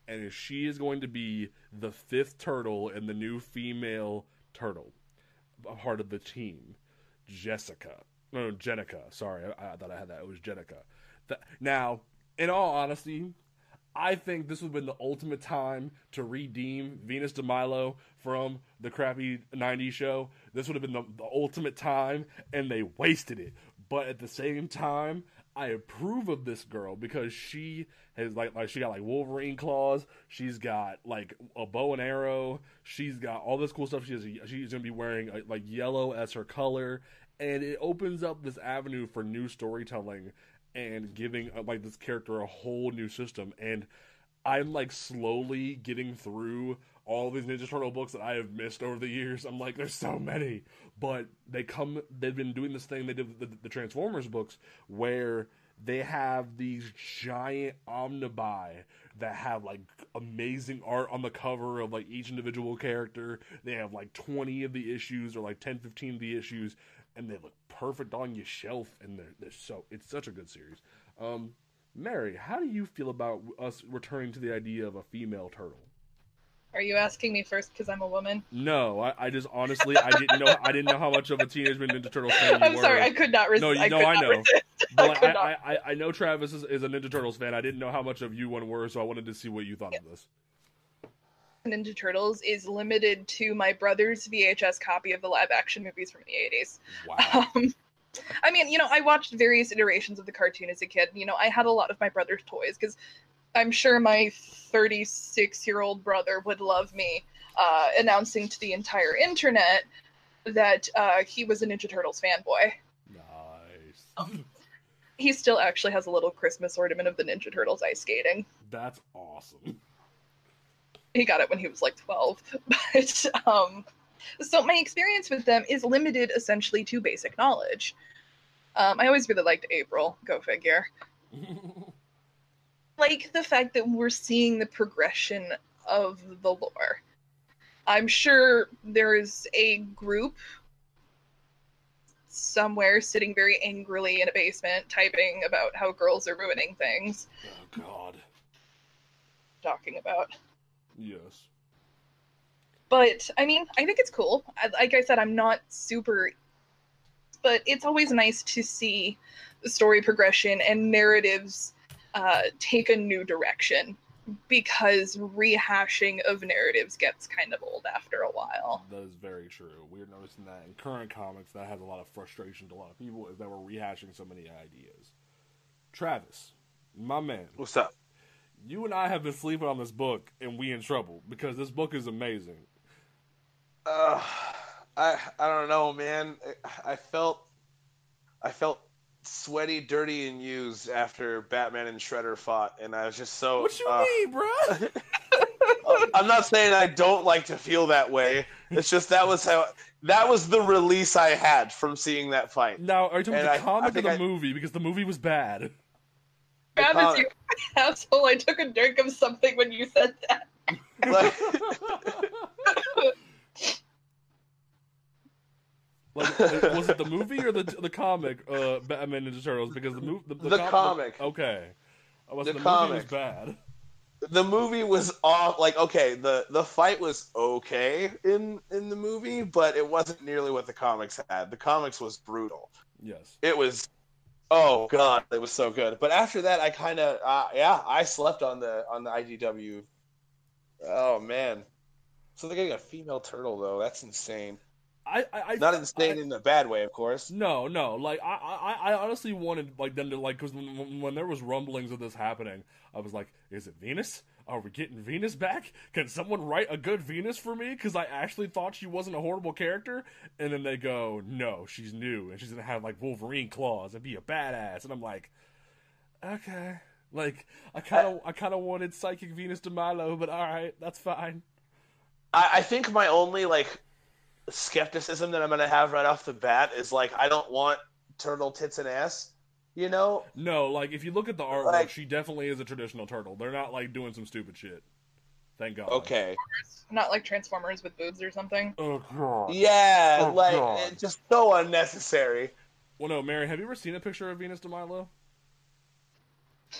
And she is going to be the fifth turtle and the new female turtle, a part of the team. Jessica. No, no Jennika. Sorry, I, I thought I had that. It was Jennika. Now, in all honesty, I think this would have been the ultimate time to redeem Venus de Milo from the crappy 90s show. This would have been the, the ultimate time, and they wasted it. But at the same time, I approve of this girl because she has like like she got like Wolverine claws. She's got like a bow and arrow. She's got all this cool stuff. She has, she's gonna be wearing uh, like yellow as her color, and it opens up this avenue for new storytelling and giving uh, like this character a whole new system. And I'm like slowly getting through all these Ninja Turtle books that I have missed over the years. I'm like, there's so many, but they come. They've been doing this thing they did the, the Transformers books where they have these giant omnibi that have like amazing art on the cover of like each individual character. They have like 20 of the issues or like 10, 15 of the issues, and they look perfect on your shelf. And they're, they're so it's such a good series. Um, Mary, how do you feel about us returning to the idea of a female turtle? Are you asking me first because I'm a woman? No, I, I just honestly I didn't know I didn't know how much of a Teenage Mutant Ninja Turtles fan [LAUGHS] you I'm were. sorry, I could not resist. No, you I know I know. resist. [LAUGHS] but I I. I, know Travis is, is a Ninja Turtles fan. I didn't know how much of you one were, so I wanted to see what you thought of this. Ninja Turtles is limited to my brother's VHS copy of the live action movies from the 80s. Wow. [LAUGHS] Um, I mean, you know, I watched various iterations of the cartoon as a kid. You know, I had a lot of my brother's toys because I'm sure my 36 year old brother would love me uh, announcing to the entire internet that uh, he was a Ninja Turtles fanboy. nice. He still actually has a little Christmas ornament of the Ninja Turtles ice skating. That's awesome. He got it when he was like 12 [LAUGHS] but um so my experience with them is limited essentially to basic knowledge um i always really liked april go figure [LAUGHS] like the fact that we're seeing the progression of the lore. I'm sure there is a group somewhere sitting very angrily in a basement typing about how girls are ruining things. oh God. Talking about. Yes. But I mean, I think it's cool. I- Like I said, I'm not super, but it's always nice to see the story progression and narratives uh, take a new direction because rehashing of narratives gets kind of old after a while. That is very true. We're noticing that in current comics that has a lot of frustration to a lot of people is that we're rehashing so many ideas. Travis, my man, What's up? You and I have been sleeping on this book and we in trouble because this book is amazing. Uh, I I don't know, man. I felt I felt sweaty, dirty, and used after Batman and Shredder fought, and I was just so. What you uh, mean, bruh? [LAUGHS] I'm not saying I don't like to feel that way. It's just that was how that was the release I had from seeing that fight. Now, are you talking about I- the I comic or the I- movie? Because the movie was bad. Travis, comic. you [LAUGHS] asshole! I took a drink of something when you said that. Like, [LAUGHS] Like, was it the movie or the the comic, uh, Batman Ninja Turtles? Because the movie, the, The com- comic. okay, I was The the, movie was bad. the movie was off. Like, okay, the the fight was okay in in the movie, but it wasn't nearly what the comics had. The comics was brutal. Yes. It was. Oh god, it was so good. But after that, I kind of uh, yeah, I slept on the on the IDW. Oh man, so they're getting a female turtle though. That's insane. I, I, Not insane I- in a bad way, of course. No, no. Like I, I, I honestly wanted like them to like because when when there was rumblings of this happening, I was like, is it Venus? Are we getting Venus back? Can someone write a good Venus for me? Because I actually thought she wasn't a horrible character, and then they go, no, she's new and she's gonna have like Wolverine claws and be a badass, and I'm like, okay. Like I kind of, I kind of wanted Psychic Venus de Milo, but all right, that's fine. I, I think my only like skepticism that I'm gonna have right off the bat is like I don't want turtle tits and ass. You know, No, like if you look at the artwork, Like- she definitely is a traditional turtle. They're not like doing some stupid shit. Thank God. okay, Not like Transformers with boobs or something. Oh god. yeah, Oh, like God. it's just so unnecessary. Well, no, Mary, have you ever seen a picture of Venus de Milo?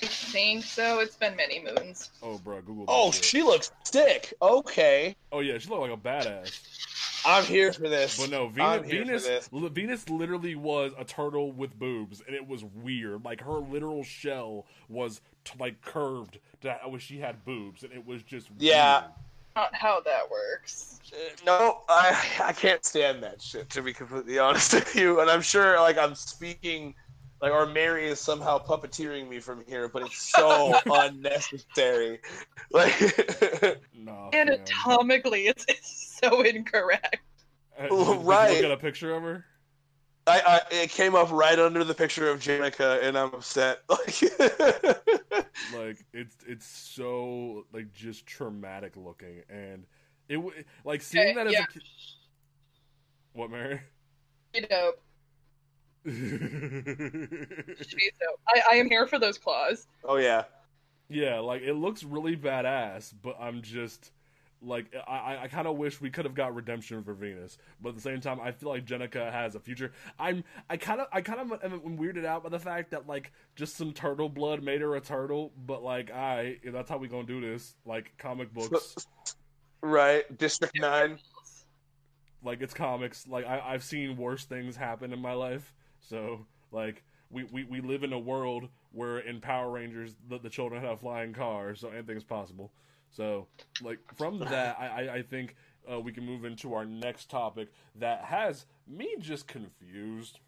I think so. It's been many moons. Oh, bro, Google. that Oh, shit. she looks sick. Okay, Oh yeah, she looked like a badass. I'm here for this. But no, I'm Venus, here Venus, for this. Venus literally was a turtle with boobs, and it was weird. Like her literal shell was t- like curved. To, when she had boobs, and it was just Yeah. weird. Not how that works. Uh, No, I I can't stand that shit. To be completely honest with you, and I'm sure like I'm speaking, like or Mary is somehow puppeteering me from here, but it's so [LAUGHS] unnecessary. Like, [LAUGHS] No, Anatomically, it's, it's so [LAUGHS] incorrect. Uh, did, did you Right. look at a picture of her? I, I it came up right under the picture of Jennika, and I'm upset. [LAUGHS] Like, like it's it's so like just traumatic looking and it w- like seeing Okay, that as yeah. a kid what mary You [LAUGHS] know, she's dope. I, I am here for those claws. oh yeah, yeah like it looks really badass but i'm just like i i, I kind of wish we could have got redemption for venus but at the same time i feel like jennika has a future. I'm i kind of i kind of am weirded out by the fact that like just some turtle blood made her a turtle but like i that's how we gonna do this. Like comic books. right. District Nine. like it's comics. Like I, i've seen worse things happen in my life. So like we, we, we live in a world where in power rangers the, the children have flying cars so anything's possible so like from that i, I, think uh, we can move into our next topic that has me just confused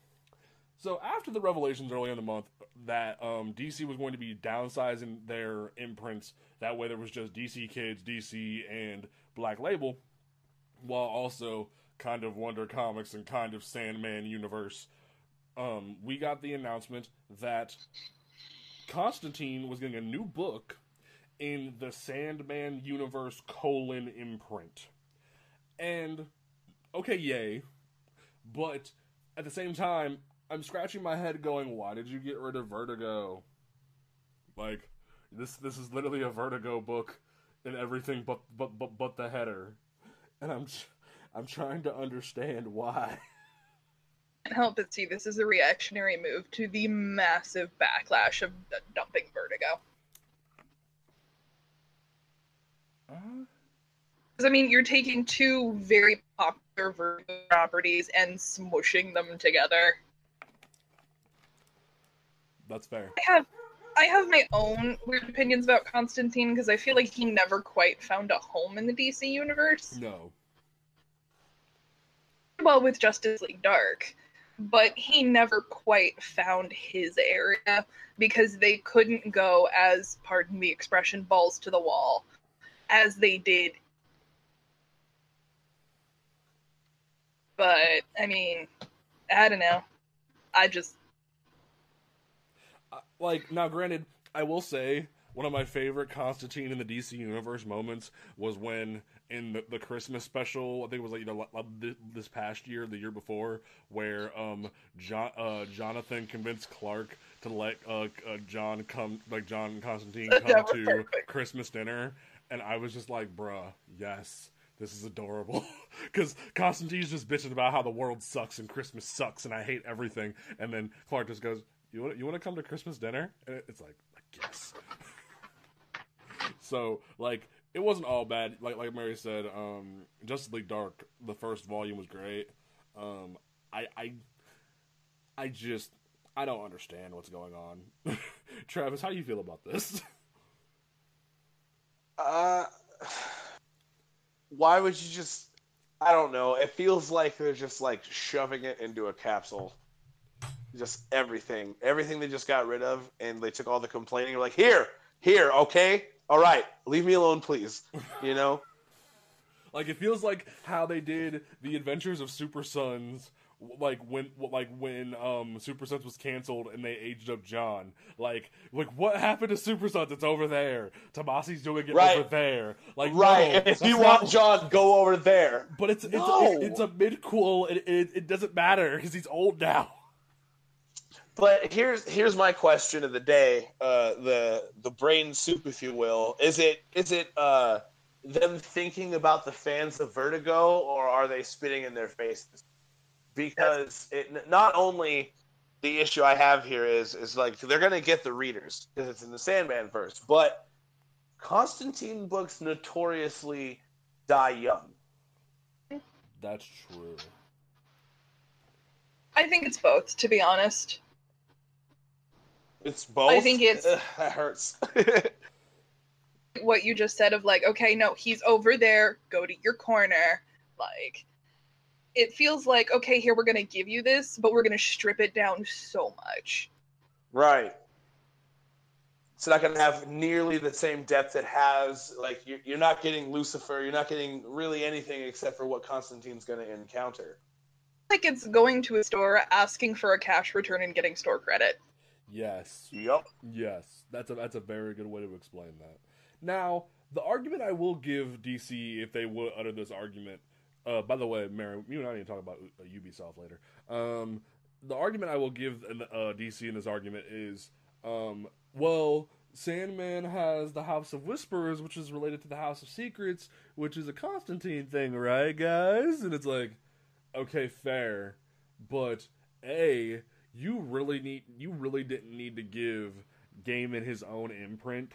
so after the revelations early in the month that um, DC was going to be downsizing their imprints, that way there was just DC Kids, DC, and Black Label, while also kind of Wonder Comics and kind of Sandman universe. Um, we got the announcement that Constantine was getting a new book in the Sandman universe colon imprint, and okay, yay, but at the same time, I'm scratching my head going, why did you get rid of Vertigo? Like this this is literally a Vertigo book and everything but but but but the header. And I'm I'm trying to understand why. [LAUGHS] Help but see this is a reactionary move to the massive backlash of dumping Vertigo. Uh, Because I mean, you're taking two very popular properties and smushing them together. that's fair. I have, I have my own weird opinions about Constantine because I feel like he never quite found a home in the DC universe. No. Well, with Justice League Dark, but he never quite found his area because they couldn't go as, pardon the expression, balls to the wall as they did. But I mean, I don't know. I just Uh, like now granted i will say one of my favorite constantine in the dc universe moments was when in the, the christmas special i think it was like you know this past year the year before where um john uh jonathan convinced clark to let uh, uh john come like john constantine [LAUGHS] come to perfect. christmas dinner and i was just like bruh yes this is adorable [LAUGHS] because Constantine's just bitching about how the world sucks and Christmas sucks and I hate everything, and then Clark just goes, "You want you to come to Christmas dinner?" And it's like, like yes. [LAUGHS] so like it wasn't all bad. Like like Mary said, um, Justice League Dark, the first volume was great. Um, I I I just I don't understand what's going on. [LAUGHS] Travis, how do you feel about this? Uh, why would you just? I don't know. It feels like they're just like shoving it into a capsule. Just everything, everything they just got rid of, and they took all the complaining. Like, here, here, okay, all right, leave me alone, please. You know? [LAUGHS] Like it feels like how they did the Adventures of Super Sons, like when like when um Super Sons was canceled and they aged up Jon. Like like what happened to Super Sons? It's over there. Tomasi's doing it Right. over there. Like right. no, if you want Jon, go over there. but it's it's No. it's a midquel. It, it it doesn't matter because he's old now. But here's here's my question of the day, uh, the the brain soup, if you will. Is it is it uh, them thinking about the fans of Vertigo, or are they spitting in their faces? Because it not only the issue I have here is is like they're gonna get the readers because it's in the Sandman verse, but Constantine books notoriously die young. That's true. I think it's both, to be honest. It's both. I think it's- Ugh, [LAUGHS] that hurts. [LAUGHS] What you just said of like, okay, no, he's over there, go to your corner. Like, it feels like, okay, here we're gonna give you this, but we're gonna strip it down so much. Right. It's not going to have nearly the same depth it has. Like you're, you're not getting Lucifer. You're not getting really anything except for what Constantine's going to encounter. Like it's going to a store, asking for a cash return, and getting store credit. Yes. Yep. Yes, that's a that's a very good way to explain that. Now, the argument I will give DC if they would utter this argument. Uh, by the way, Mary, you and I need to talk about uh, Ubisoft later. Um, the argument I will give uh, DC in this argument is, um, well, Sandman has the House of Whispers, which is related to the House of Secrets, which is a Constantine thing, right, guys? And it's like, okay, fair, but a you really need you really didn't need to give Gaiman his own imprint.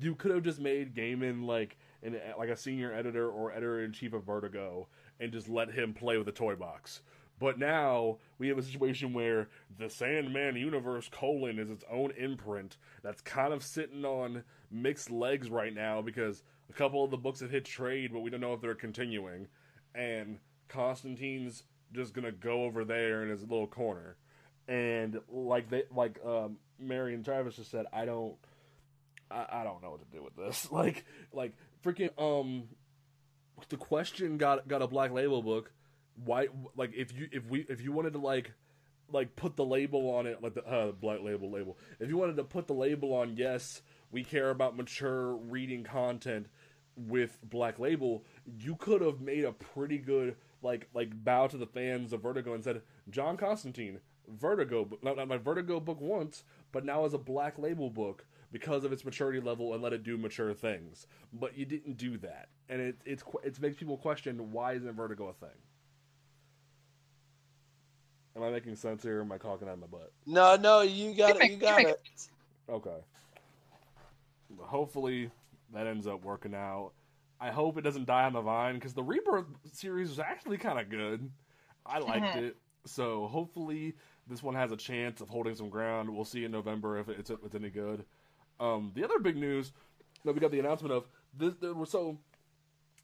You could have just made Gaiman like an like a senior editor or editor in chief of Vertigo and just let him play with the toy box. But now we have a situation where the Sandman universe colon is its own imprint that's kind of sitting on mixed legs right now because a couple of the books have hit trade, but we don't know if they're continuing. And Constantine's just gonna go over there in his little corner, and like they like um, and Travis just said, I don't, I, I don't know what to do with this. [LAUGHS] Like like freaking um, the question got got a black label book. Why like if you if we if you wanted to like like put the label on it like the uh, black label label if you wanted to put the label on yes we care about mature reading content with black label you could have made a pretty good like like bow to the fans of vertigo and said john constantine vertigo not, not my vertigo book once but now as a black label book because of its maturity level and let it do mature things. But you didn't do that, and it it's it makes people question why isn't Vertigo a thing. Am I making sense here? Or am I talking out of my butt? No, no, you got it. You got it. Okay. Hopefully that ends up working out. I hope it doesn't die on the vine because the Rebirth series was actually kind of good. I liked Mhm. it. So hopefully this one has a chance of holding some ground. We'll see in November if it's, if it's any good. Um, the other big news that we got the announcement of this. There was so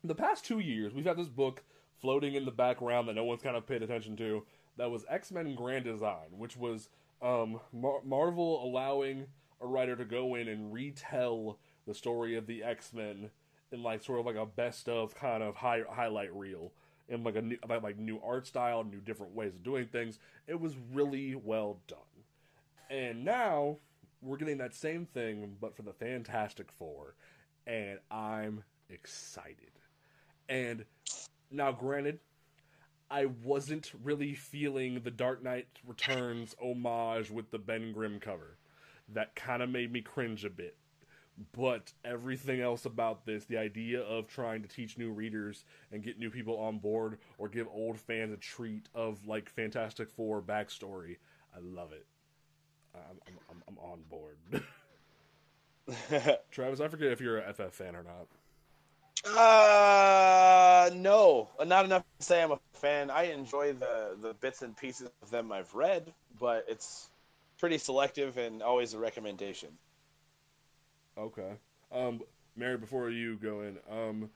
the past two years we've had this book floating in the background that no one's kind of paid attention to. That was X Men Grand Design, which was um, Mar- Marvel allowing a writer to go in and retell the story of the X Men in like sort of like a best of kind of high, highlight reel in like a new about like new art style, new different ways of doing things. It was really well done. And now we're getting that same thing but for the Fantastic Four and I'm excited. And now granted I wasn't really feeling the Dark Knight Returns homage with the Ben Grimm cover. That kind of made me cringe a bit. But everything else about this, the idea of trying to teach new readers and get new people on board or give old fans a treat of like Fantastic Four backstory, I love it. I'm, I'm, I'm, I'm on board. [LAUGHS] [LAUGHS] Travis, I forget if you're a FF fan or not. Uh, no, not enough to say I'm a fan. I enjoy the the bits and pieces of them I've read, but it's pretty selective and always a recommendation. Okay. Um, Mary, before you go in, um,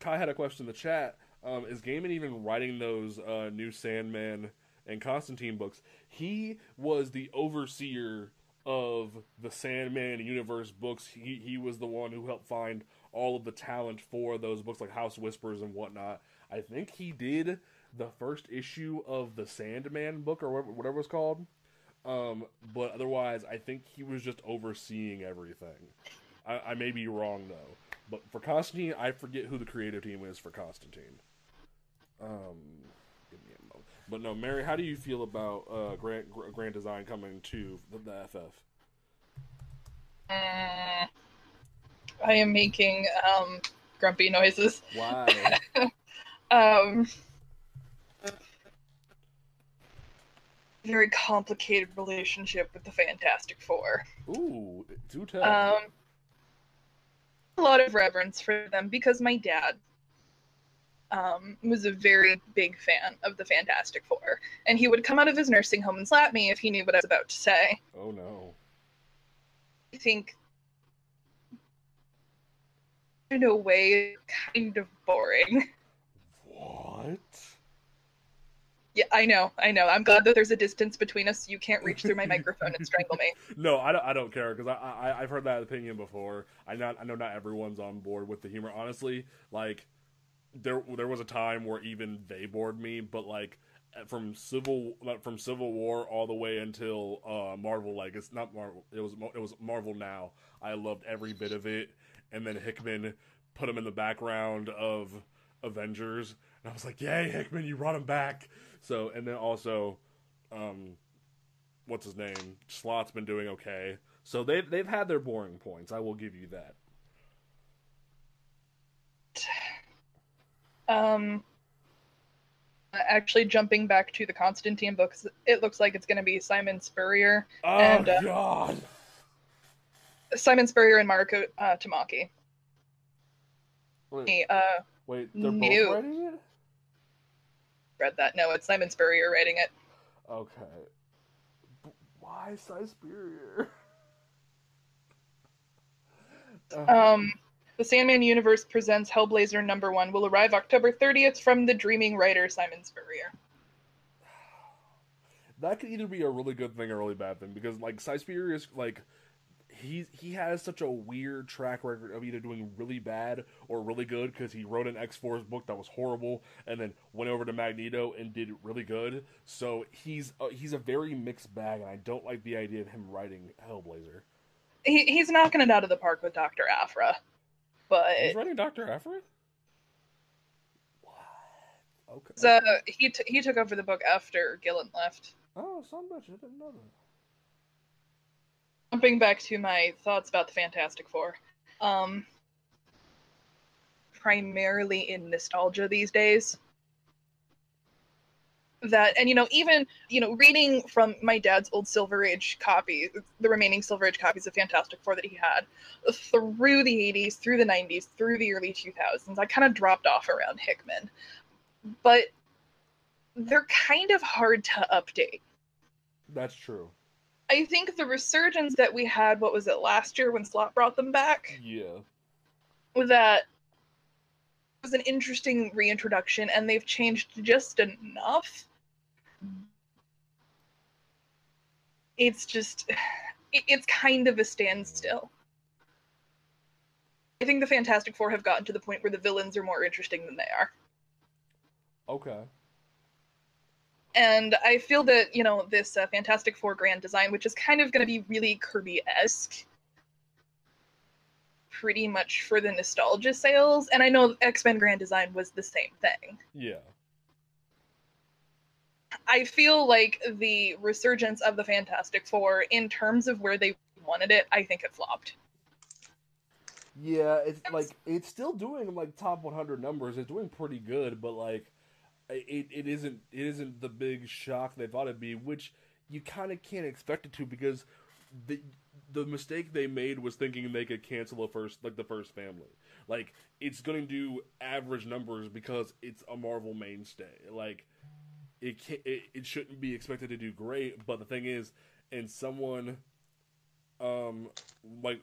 Kai had a question in the chat. Um, is Gaiman even writing those uh, new Sandman and Constantine books? He was the overseer of the Sandman universe books. He he was the one who helped find all of the talent for those books, like House Whispers and whatnot. I think he did the first issue of the Sandman book or whatever, whatever it's called. Um, but otherwise, I think he was just overseeing everything. I, I may be wrong though. But for Constantine, I forget who the creative team is for Constantine. Um, give me a moment. But no, Mary, how do you feel about uh, Grand Grand Design coming to the, the FF? Mm, I am making um, grumpy noises. Why? [LAUGHS] Um, very complicated relationship with the Fantastic Four. Ooh, do tell. Um, a lot of reverence for them because my dad um, was a very big fan of the Fantastic Four, and he would come out of his nursing home and slap me if he knew what I was about to say. oh no. I think, in a way, kind of boring. What? Yeah, I know, I know. I'm glad that there's a distance between us. So you can't reach through my [LAUGHS] microphone and strangle me. No, I don't, I don't care because I, I I've heard that opinion before. I not I know not everyone's on board with the humor. Honestly, like there there was a time where even they bored me, but like from civil like, from Civil War all the way until uh, Marvel, like it's not Marvel. It was it was Marvel now. I loved every bit of it, and then Hickman put him in the background of Avengers, and I was like, "Yay, Hickman, you brought him back!" So, and then also, um, what's his name? Slott's been doing okay. So they they've had their boring points. I will give you that. Um, actually, jumping back to the Constantine books, it looks like it's going to be Simon Spurrier, Oh And, uh, God! Simon Spurrier and Marco uh, Tamaki. Wait, Uh, wait, they're new. both writing it. read that. No, it's Simon Spurrier writing it. Okay. B- why Spurrier? uh, [LAUGHS] Um, the Sandman universe presents Hellblazer number one will arrive October 30th from the dreaming writer Simon Spurrier. [SIGHS] that could either be a really good thing or a really bad thing because like Spurrier is like he he has such a weird track record of either doing really bad or really good because he wrote an X Force book that was horrible and then went over to Magneto and did really good. So he's uh, he's a very mixed bag, and I don't like the idea of him writing Hellblazer. He, he's knocking it out of the park with Dr. Aphra. But He's writing Doctor Aphra. What? Okay. so he, t- he took over the book after Gillen left. Oh, a bitch, I didn't know that. jumping back to my thoughts about the Fantastic Four. Um, primarily in nostalgia these days. That and you know even you know reading from my dad's old Silver Age copy, the remaining Silver Age copies of Fantastic Four that he had through the 80s, through the 90s, through the early 2000s, I kind of dropped off around Hickman, but they're kind of hard to update. That's true. I think the resurgence that we had, what was it last year when Slott brought them back? Yeah. That was an interesting reintroduction, and they've changed just enough. It's just, it's kind of a standstill. I think the Fantastic Four have gotten to the point where the villains are more interesting than they are. Okay. And I feel that, you know, this uh, Fantastic Four grand design, which is kind of going to be really Kirby esque, pretty much for the nostalgia sales. And I know X Men Grand Design was the same thing. Yeah. I feel like the resurgence of the Fantastic Four, in terms of where they wanted it, I think it flopped. Yeah, it's like it's still doing like top 100 numbers. It's doing pretty good, but like it, it isn't it isn't the big shock they thought it'd be, which you kind of can't expect it to because the the mistake they made was thinking they could cancel the first like the first family. Like it's going to do average numbers because it's a Marvel mainstay. Like it can it, it shouldn't be expected to do great, but the thing is, and someone um like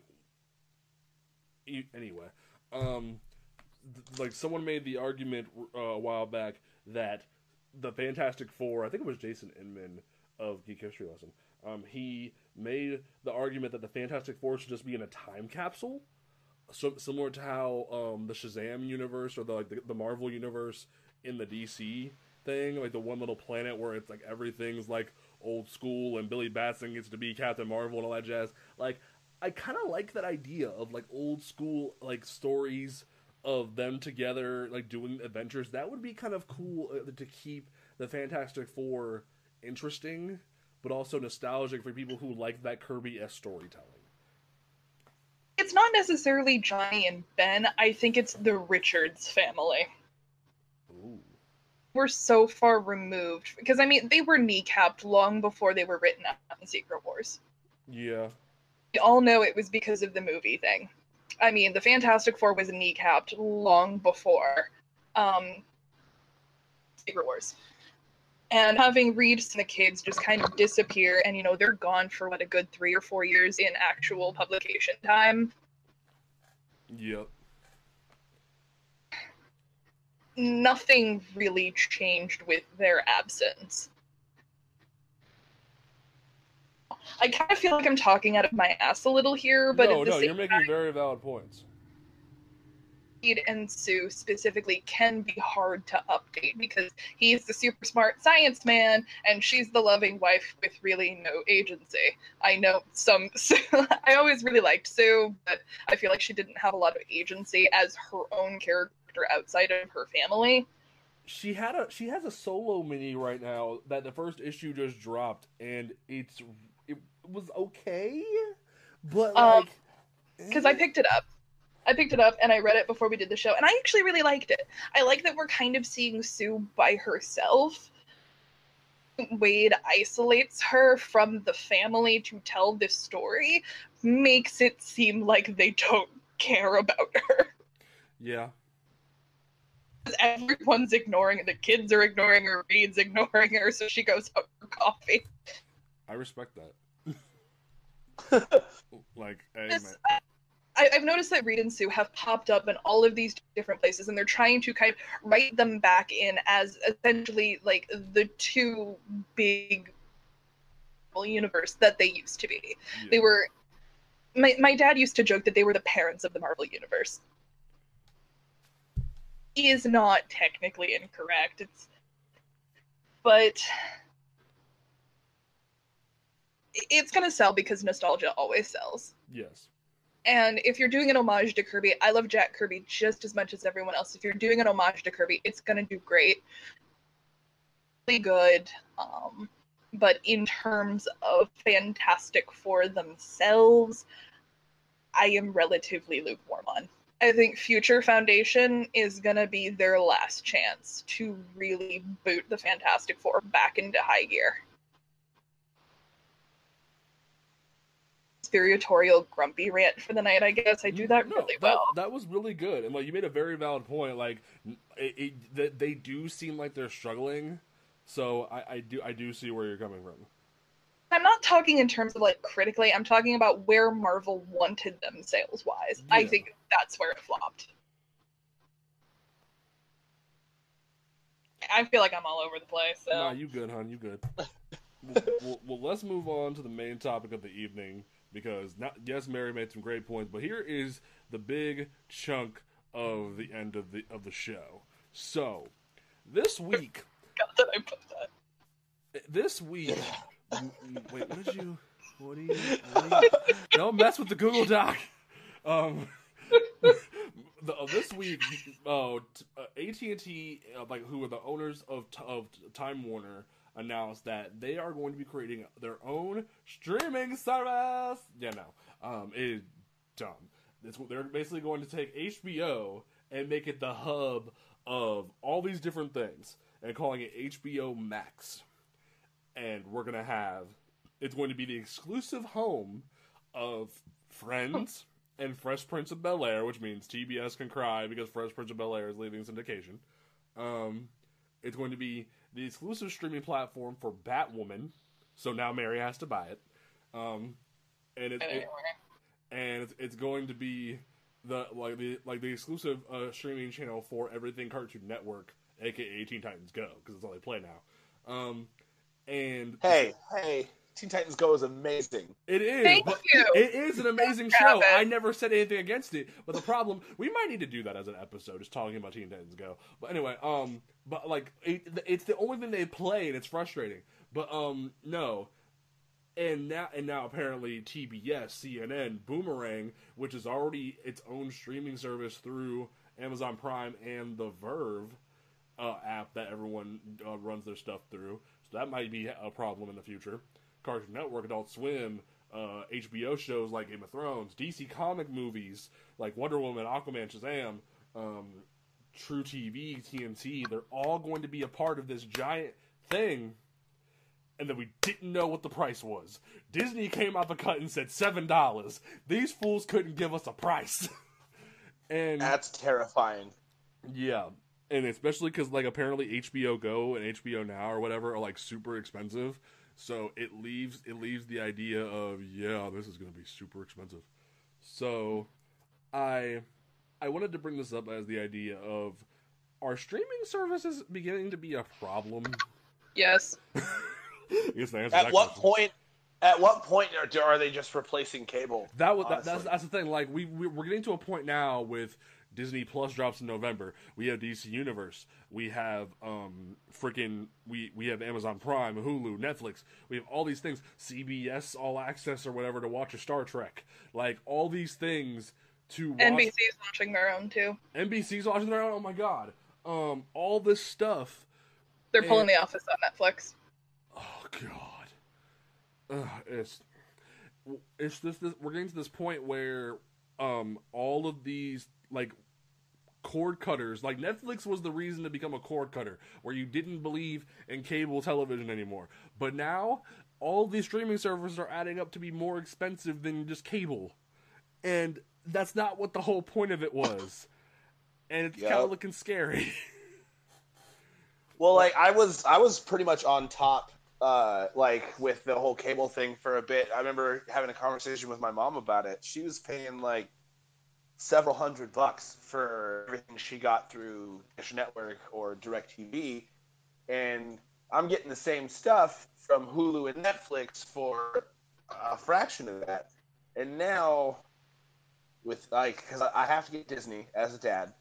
anyway, um th- like someone made the argument uh, a while back that the Fantastic Four, I think it was Jason Inman of Geek History Lesson, um, he made the argument that the Fantastic Four should just be in a time capsule, so, similar to how um, the Shazam universe or the like the, the Marvel universe in the DC thing, like the one little planet where it's like everything's like old school and Billy Batson gets to be Captain Marvel and all that jazz. Like, I kind of like that idea of like old school like stories of them together, like doing adventures. That would be kind of cool uh, to keep the Fantastic Four interesting, but also nostalgic for people who like that Kirby s storytelling. It's not necessarily Johnny and Ben. I think it's the Richards family. Ooh. We're so far removed because I mean they were kneecapped long before they were written out in Secret Wars. Yeah. We all know it was because of the movie thing. I mean, the Fantastic Four was kneecapped long before um, Secret Wars. And having Reeves and the kids just kind of disappear, and you know, they're gone for what a good three or four years in actual publication time. Yep. Nothing really changed with their absence. I kind of feel like I'm talking out of my ass a little here, but no, no, you're making very valid points. Reed and Sue specifically can be hard to update because he's the super smart science man and she's the loving wife with really no agency. I know some [LAUGHS] I always really liked Sue, but I feel like she didn't have a lot of agency as her own character outside of her family. She had a she has a solo mini right now that the first issue just dropped and it's it was okay, but Um, like because I picked it up. I picked it up and I read it before we did the show, and I actually really liked it. I like that we're kind of seeing Sue by herself. Waid isolates her from the family to tell this story, makes it seem like they don't care about her. yeah, Everyone's ignoring her. The kids are ignoring her. Reed's ignoring her, so she goes out for coffee. I respect that. [LAUGHS] like, hey, This- man. I, I've noticed that Reed and Sue have popped up in all of these different places, and they're trying to kind of write them back in as essentially like the two big universe that they used to be. Yeah. They were. My my dad used to joke that they were the parents of the Marvel universe. He is not technically incorrect. It's, but it's gonna sell because nostalgia always sells. yes. And if you're doing an homage to Kirby, I love Jack Kirby just as much as everyone else. If you're doing an homage to Kirby, it's gonna do great. Really good. Um, but in terms of Fantastic Four themselves, I am relatively lukewarm on. I think Future Foundation is going to be their last chance to really boot the Fantastic Four back into high gear. Conspiratorial grumpy rant for the night, I guess. I do that No, really that, well. That was really good, and like you made a very valid point. Like, it, it, that they do seem like they're struggling. So I, I do I do see where you're coming from. I'm not talking in terms of like critically, I'm talking about where Marvel wanted them sales wise. I think that's where it flopped. I feel like I'm all over the place. So Nah, you good, hon? You good? well, well, well, let's move on to the main topic of the evening because not, yes, Mary made some great points, but here is the big chunk of the end of the of the show. So this week, God that I put that. this week, m- [LAUGHS] m- wait, what did you? What do you? What do you [LAUGHS] don't mess with the Google Doc. Um, [LAUGHS] the, uh, this week, uh, AT and T, uh, like who are the owners of of Time Warner, announced that they are going to be creating their own streaming service. Yeah, no, um, it is dumb. It's, they're basically going to take HBO and make it the hub of all these different things and calling it HBO Max. And we're gonna have it's going to be the exclusive home of Friends [LAUGHS] and Fresh Prince of Bel Air, which means TBS can cry because Fresh Prince of Bel Air is leaving syndication. Um, it's going to be the exclusive streaming platform for Batwoman, so now Mary has to buy it. Um, and it, it and it's, it's going to be the like the like the exclusive uh, streaming channel for everything Cartoon Network, aka Teen Titans Go, because it's all they play now. Um, and Hey, hey, Teen Titans Go is amazing. it is. Thank but you. It is an amazing Grab show. it. I never said anything against it, but the problem we might need to do that as an episode, just talking about Teen Titans Go. But anyway, um, but like it, it's the only thing they play, and it's frustrating. But um, no, and now and now apparently TBS, CNN, Boomerang, which is already its own streaming service through Amazon Prime and the Verve uh, app that everyone uh, runs their stuff through. So that might be a problem in the future. Cartoon Network, Adult Swim, uh, HBO shows like Game of Thrones, DC comic movies like Wonder Woman, Aquaman, Shazam, um, truTV, TNT. They're all going to be a part of this giant thing. And then we didn't know what the price was. Disney came out the cut and said seven dollars. These fools couldn't give us a price. [LAUGHS] and That's terrifying. yeah, and especially because like apparently HBO Go and HBO Now or whatever are like super expensive, so it leaves it leaves the idea of yeah this is gonna be super expensive. So, I I wanted to bring this up as the idea of are streaming services beginning to be a problem? Yes. I guess the answer At what question- point? At what point are, are they just replacing cable? That was that, that's that's the thing. Like we, we we're getting to a point now with Disney Plus drops in November. We have DC Universe. We have um freaking we we have Amazon Prime, Hulu, Netflix. We have all these things, CBS All Access or whatever to watch a Star Trek. Like all these things to watch. NBC's launching their own too. NBC's watching their own. Oh my god. Um, all this stuff. They're pulling The Office on Netflix. Oh god, Ugh, it's it's this, this. We're getting to this point where um all of these like cord cutters, like Netflix was the reason to become a cord cutter, where you didn't believe in cable television anymore. But now all these streaming services are adding up to be more expensive than just cable, and that's not what the whole point of it was. And it's kind of looking scary. [LAUGHS] Well, like I was, I was pretty much on top, uh, like with the whole cable thing for a bit. I remember having a conversation with my mom about it. She was paying like several hundred bucks for everything she got through Dish Network or DirecTV, and I'm getting the same stuff from Hulu and Netflix for a fraction of that. And now, with like, because I have to get Disney as a dad.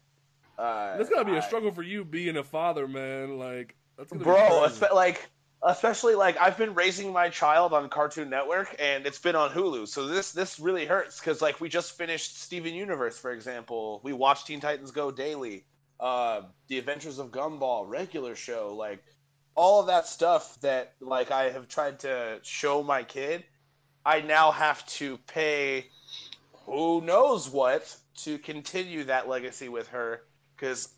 Uh, That's gotta be I- a struggle for you being a father, man. Like that's be bro crazy. like especially like i've been raising my child on cartoon network and it's been on hulu so this this really hurts because like we just finished steven universe for example we watched teen titans go daily uh the adventures of gumball regular show like all of that stuff that like I have tried to show my kid, I now have to pay who knows what to continue that legacy with her. Because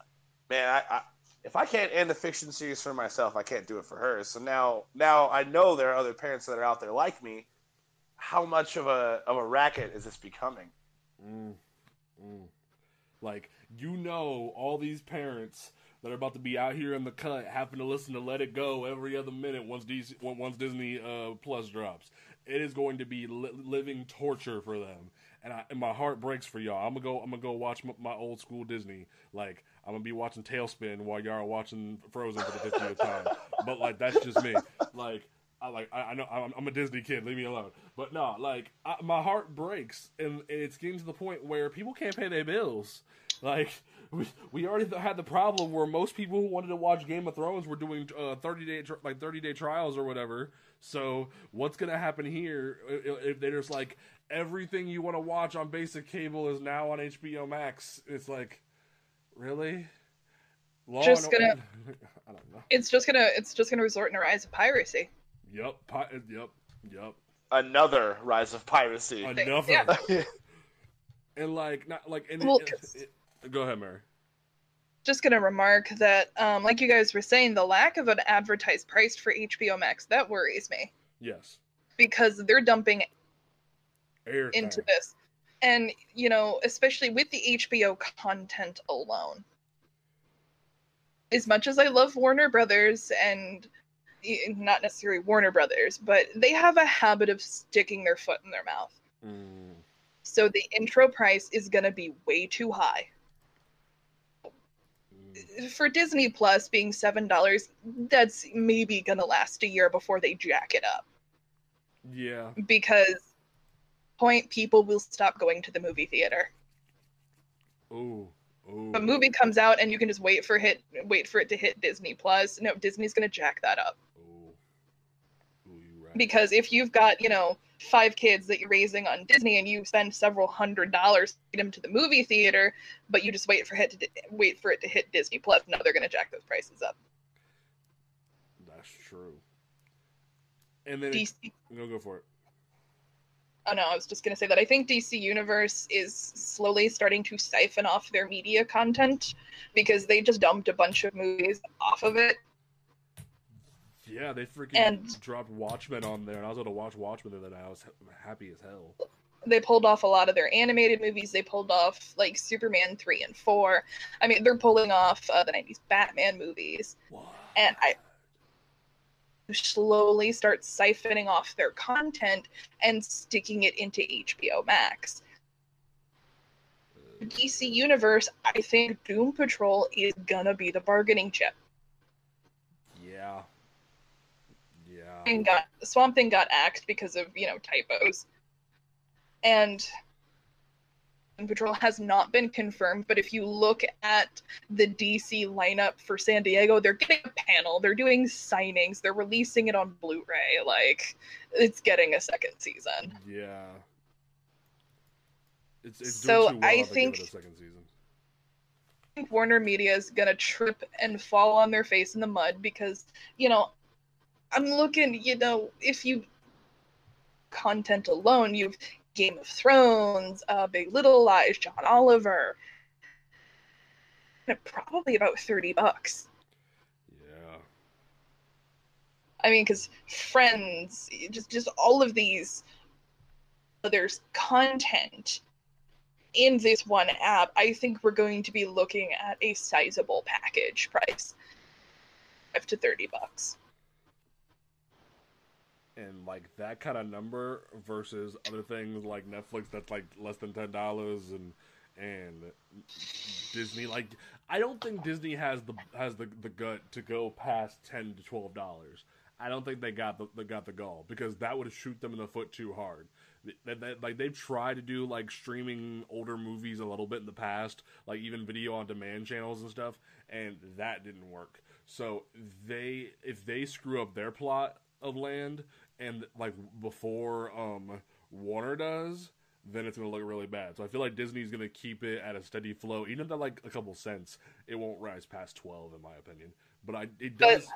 man, I, I if I can't end a fiction series for myself, I can't do it for her. So now now I know there are other parents that are out there like me. How much of a of a racket is this becoming? Mm, mm. Like you know, all these parents that are about to be out here in the cut having to listen to Let It Go every other minute once DC, once Disney uh, Plus drops. It is going to be li- living torture for them, and, I, and my heart breaks for y'all. I'm gonna go. I'm gonna go watch m- my old school Disney. Like I'm gonna be watching Tailspin while y'all are watching Frozen for the 50th time. But like that's just me. Like I like I, I know I'm, I'm, a Disney kid. Leave me alone. But no, like I, my heart breaks, and it's getting to the point where people can't pay their bills. Like we we already had the problem where most people who wanted to watch Game of Thrones were doing uh, 30 day like 30 day trials or whatever. So what's gonna happen here if there's like everything you want to watch on basic cable is now on HBO Max? It's like really. Law just gonna. [LAUGHS] I don't know. It's just gonna. It's just gonna resort in a rise of piracy. Yep. Pi- yep. Yep. Another rise of piracy. Another. Yeah. [LAUGHS] and like not like and well, it, it, it, go ahead, Mary. Just gonna remark that, um, like you guys were saying, the lack of an advertised price for HBO Max that worries me. Yes. Because they're dumping Air into this, and you know, especially with the HBO content alone. As much as I love Warner Brothers and not necessarily Warner Brothers, but they have a habit of sticking their foot in their mouth. Mm. So the intro price is going to be way too high. Mm. For Disney Plus being $7, that's maybe going to last a year before they jack it up. Yeah. Because point people will stop going to the movie theater. Ooh. Ooh. A movie comes out and you can just wait for hit wait for it to hit Disney Plus. No, Disney's gonna jack that up Ooh. because if you've got you know five kids that you're raising on Disney and you spend several hundred dollars to get them to the movie theater, but you just wait for it to wait for it to hit Disney Plus, now they're going to jack those prices up. That's true. And then DC, it, go for it. Oh no, I was just going to say that I think DC Universe is slowly starting to siphon off their media content because they just dumped a bunch of movies off of it yeah, they freaking and, dropped Watchmen on there, and I was able to watch Watchmen the other day. I was happy as hell. They pulled off a lot of their animated movies. They pulled off like Superman three and four. I mean, they're pulling off uh, the '90s Batman movies, what? and I slowly start siphoning off their content and sticking it into HBO Max. DC Universe, I think Doom Patrol is gonna be the bargaining chip. Yeah, Thing got Swamp Thing got axed because of you know typos, and Patrol has not been confirmed. But if you look at the DC lineup for San Diego, they're getting a panel, they're doing signings, they're releasing it on Blu-ray. Like it's getting a second season. Yeah. It's, it's so well I think second season. I think Warner Media is gonna trip and fall on their face in the mud because you know I'm looking, you know, if you content alone, you've Game of Thrones, uh, Big Little Lies, John Oliver. Probably about 30 bucks. Yeah. I mean, because Friends, just just all of these, there's content in this one app. I think we're going to be looking at a sizable package price, five to 30 bucks and like that kind of number versus other things like Netflix that's like less than ten dollars and and Disney like I don't think Disney has the has the, the gut to go past ten to twelve dollars. I don't think they got the they got the gall because that would shoot them in the foot too hard. They, like they've tried to do like streaming older movies a little bit in the past, like even video on demand channels and stuff, and that didn't work. So they if they screw up their plot of land and like before um Warner does, then it's gonna look really bad. So I feel like Disney's gonna keep it at a steady flow, even if they're like a couple cents. It won't rise past twelve, in my opinion. But I it does.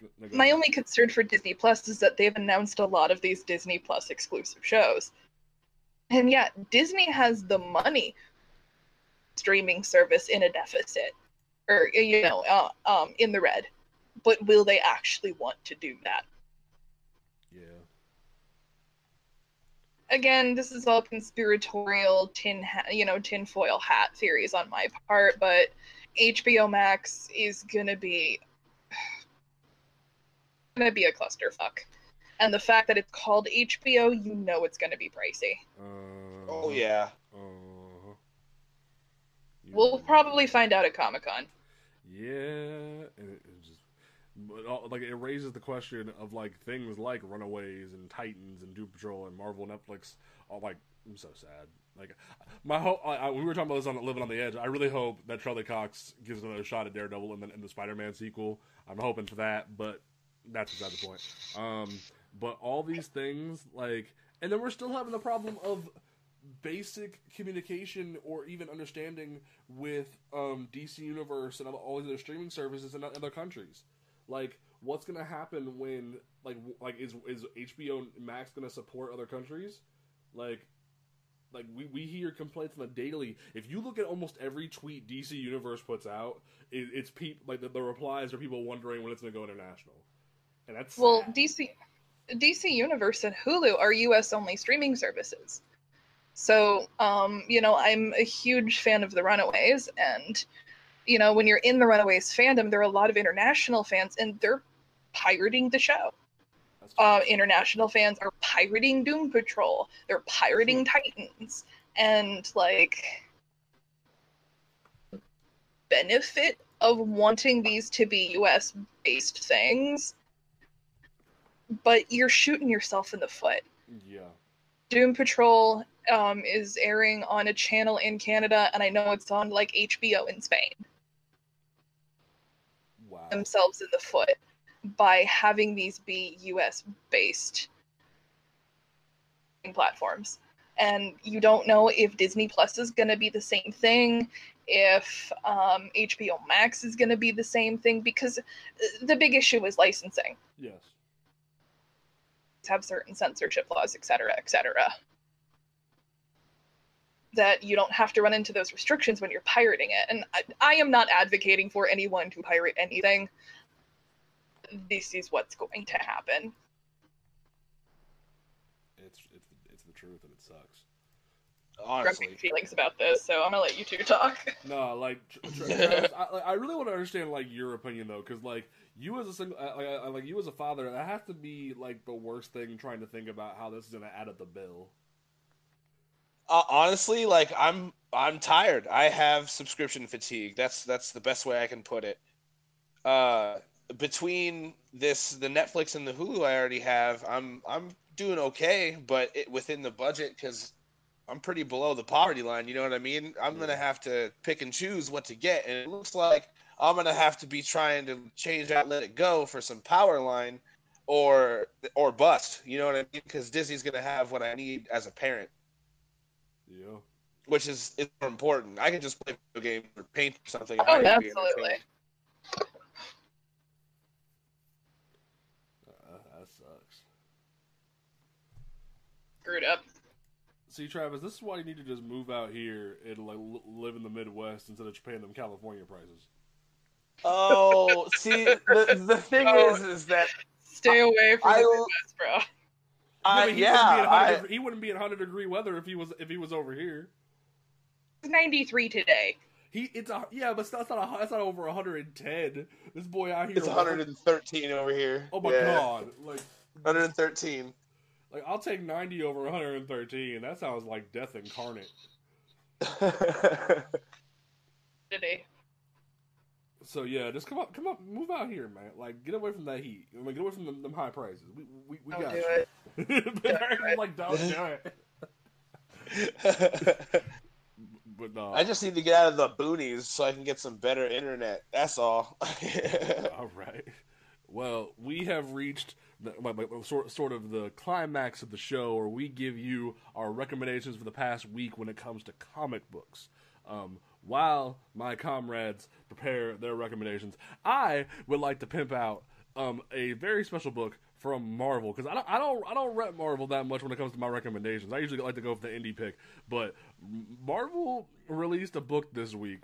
Go My only concern for Disney Plus is that they've announced a lot of these Disney Plus exclusive shows. And yet, Disney has the money streaming service in a deficit or you know, uh, um in the red. But will they actually want to do that? Yeah. Again, this is all conspiratorial tin ha- you know, tinfoil hat theories on my part, but HBO Max is going to be [SIGHS] going to be a clusterfuck. And the fact that it's called HBO, you know it's going to be pricey. Uh, oh yeah. Uh, We'll probably find out at Comic Con. Yeah, and it, it just, but all, like it raises the question of like things like Runaways and Titans and Doom Patrol and Marvel Netflix. All like, I'm so sad. Like my hope. We were talking about this on Living on the Edge. I really hope that Charlie Cox gives another shot at Daredevil in the, in the Spider-Man sequel. I'm hoping for that, but that's beside the point. Um, but all these things like, and then we're still having the problem of basic communication or even understanding with um, DC Universe and all these other streaming services in other countries. Like, what's gonna happen when like like is is HBO Max gonna support other countries? Like, like we, we hear complaints on the daily. If you look at almost every tweet DC Universe puts out, it, it's people like the, the replies are people wondering when it's gonna go international, and that's Well, sad. DC DC Universe and Hulu are US only streaming services. So, um, you know, I'm a huge fan of the Runaways and you know, when you're in the Runaways fandom, there are a lot of international fans and they're pirating the show. Uh, international fans are pirating Doom Patrol. They're pirating Titans. And like benefit of wanting these to be US based things but you're shooting yourself in the foot. yeah. Doom Patrol um, is airing on a channel in Canada, and I know it's on like HBO in Spain. Themselves in the foot by having these be US based platforms. And you don't know if Disney Plus is going to be the same thing, if um, HBO Max is going to be the same thing, because the big issue is licensing. Yes. have certain censorship laws, et cetera, et cetera. That you don't have to run into those restrictions when you're pirating it. And I, I am not advocating for anyone to pirate anything. This is what's going to happen. It's it's the, it's the truth and it sucks. Honestly. Grumpy feelings about this, so I'm gonna let you two talk. [LAUGHS] No, like Tra- Tra- Travis, I, I really want to understand like your opinion though, because like you as a single, uh, like, uh, like you as a father, that has to be like the worst thing trying to think about how this is gonna add up the bill. Uh, honestly, like I'm I'm tired. I have subscription fatigue. That's that's the best way I can put it. Uh, between this, the Netflix and the Hulu I already have, I'm I'm doing okay, but it, within the budget because I'm pretty below the poverty line. You know what I mean? I'm gonna have to pick and choose what to get, and it looks like I'm gonna have to be trying to change out, let it go for some power line, or or bust. You know what I mean? Because Disney's gonna have what I need as a parent Yeah. which is is more important. I can just play video games or paint or something. Oh, I need to be absolutely. entertained. Uh, that sucks. Screwed up. See, Travis, this is why you need to just move out here and like l- live in the Midwest instead of paying them California prices. Oh, see, the, the thing [LAUGHS] Oh. is, is that Stay away from I- the Midwest, bro. I, but he yeah, wouldn't be in 100 I, he wouldn't be in hundred degree weather if he was if he was over here. It's 93 today. He it's a yeah, but that's not a, that's not over 110. This boy out here, it's 113 over here. Oh my Yeah, god! Like 113. like I'll take 90 over 113. That sounds like death incarnate. [LAUGHS] Today. So yeah, just come up, come up, move out here, man. Like get away from that heat. I mean, get away from them, them high prices. We we, we got do you. it. [LAUGHS] I'm like don't do it. [LAUGHS] But no, I just need to get out of the boonies so I can get some better internet. That's all. [LAUGHS] All right. Well, we have reached the, my- my- sort sort of the climax of the show, where we give you our recommendations for the past week when it comes to comic books. Um, while my comrades prepare their recommendations, I would like to pimp out um, a very special book from Marvel because I don't I don't I don't rep Marvel that much when it comes to my recommendations. I usually like to go for the indie pick, but Marvel released a book this week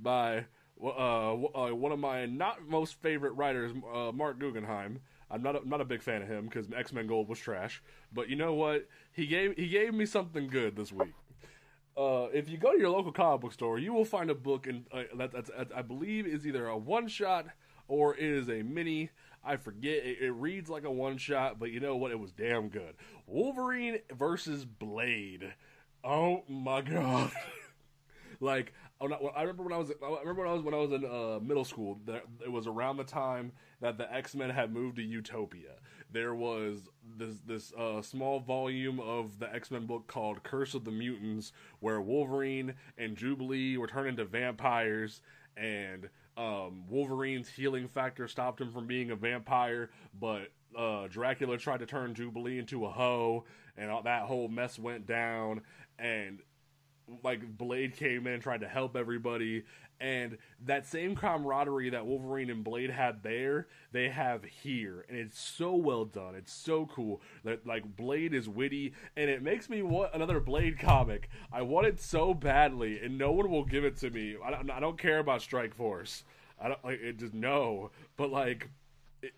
by uh, uh, one of my not most favorite writers, uh, Marc Guggenheim. I'm not a, not a big fan of him because X Men Gold was trash. But you know what? He gave he gave me something good this week. Uh, if you go to your local comic book store, you will find a book in uh, that, that's, I believe is either a one shot or it is a mini. I forget. It, it reads like a one shot, but you know what? It was damn good. Wolverine versus Blade. Oh my god! [LAUGHS] like I remember when I was I remember when I was when I was in uh, middle school. That it was around the time that the X Men had moved to Utopia. There was this this uh, small volume of the X Men book called Curse of the Mutants, where Wolverine and Jubilee were turned into vampires, and um, Wolverine's healing factor stopped him from being a vampire, but uh, Dracula tried to turn Jubilee into a hoe, and all, that whole mess went down. And like Blade came in, tried to help everybody, and that same camaraderie that Wolverine and Blade had there, they have here, and it's so well done. It's so cool. That like Blade is witty, and it makes me want another Blade comic. I want it so badly, and no one will give it to me. I don't, I don't care about Strike Force. I don't like it. Just no, but like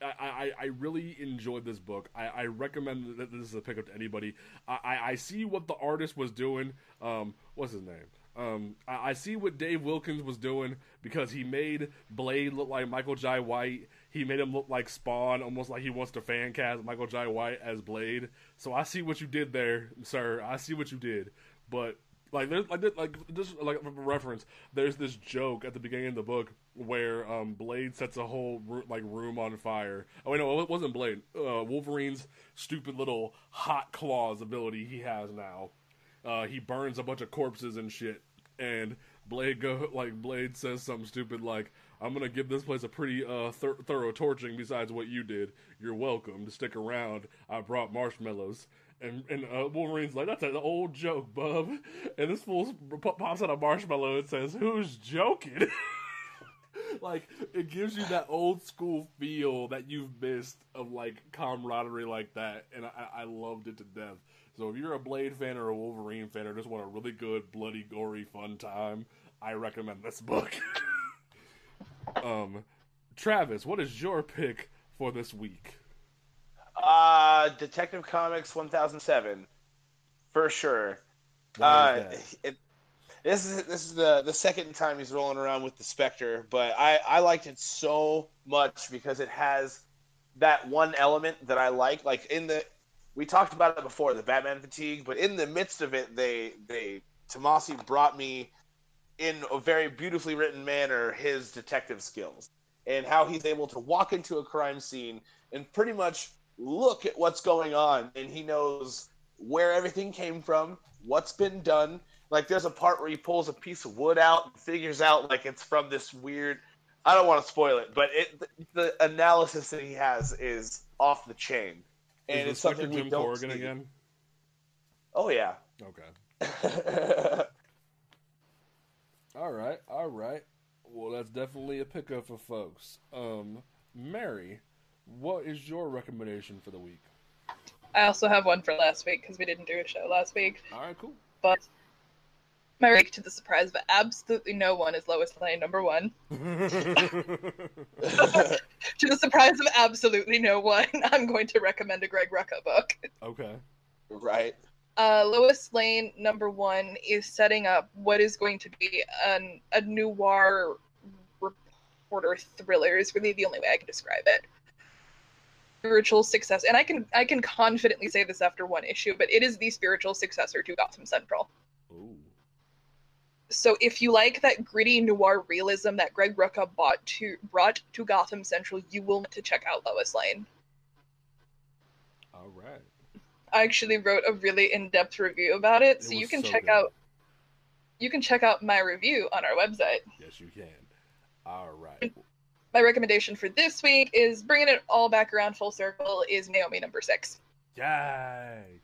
I, I, I really enjoyed this book. I, I recommend that this is a pickup to anybody. I, I see what the artist was doing. Um, what's his name? Um, I, I see what Dave Wilkins was doing because he made Blade look like Michael Jai White. He made him look like Spawn, almost like he wants to fan cast Michael Jai White as Blade. So I see what you did there, sir. I see what you did. But like there's like like just like reference. There's this joke at the beginning of the book where um, Blade sets a whole like room on fire. Oh wait, no, it wasn't Blade. Uh, Wolverine's stupid little hot claws ability he has now. Uh, he burns a bunch of corpses and shit, and Blade go [LAUGHS] like Blade says something stupid like, "I'm gonna give this place a pretty uh, thorough torching. Besides what you did, you're welcome to stick around. I brought marshmallows." And, and uh, Wolverine's like, that's an old joke, bub. [LAUGHS] And this fool pops out a marshmallow and says, who's joking? [LAUGHS] like, it gives you that old school feel that you've missed of, like, camaraderie like that. And I, I loved it to death. So if you're a Blade fan or a Wolverine fan or just want a really good, bloody, gory, fun time, I recommend this book. [LAUGHS] um, Travis, what is your pick for this week? Uh, Detective Comics 1007, for sure. Uh, [LAUGHS] it, this is this is the the second time he's rolling around with the Spectre, but I I liked it so much because it has that one element that I like. Like in the we talked about it before, the Batman fatigue, but in the midst of it, they they Tomasi brought me in a very beautifully written manner his detective skills and how he's able to walk into a crime scene and pretty much look at what's going on and he knows where everything came from, what's been done. Like there's a part where he pulls a piece of wood out and figures out like it's from this weird I don't want to spoil it, but it the, the analysis that he has is off the chain. And is it's something we Jim don't Corrigan see. again. Oh yeah. Okay. [LAUGHS] all right, all right. Well, that's definitely a pickup for folks. Um, Mary, what is your recommendation for the week? I also have one for last week because we didn't do a show last week. All right, cool. But my week, to the surprise but absolutely no one, is Lois Lane number one. [LAUGHS] to the surprise of absolutely no one, [LAUGHS] I'm going to recommend a Greg Rucka book. Okay. Right. Uh, Lois Lane number one is setting up what is going to be an, a noir reporter thriller. Is really the only way I can describe it spiritual success and i can i can confidently say this after one issue but it is the spiritual successor to gotham central Ooh. So if you like that gritty noir realism that greg rucka bought to brought to gotham central you will want to check out lois lane all right i actually wrote a really in-depth review about it, it so you can so check good. out you can check out my review on our website yes you can all right my recommendation for this week is bringing it all back around full circle is Naomi number six. Yay!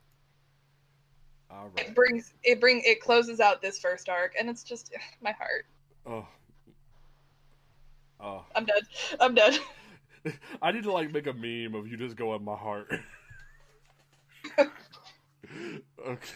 All right. It brings it bring it closes out this first arc, and it's just my heart. Oh. Oh. I'm dead. I'm dead. [LAUGHS] I need to like make a meme of you just going my heart. [LAUGHS] okay.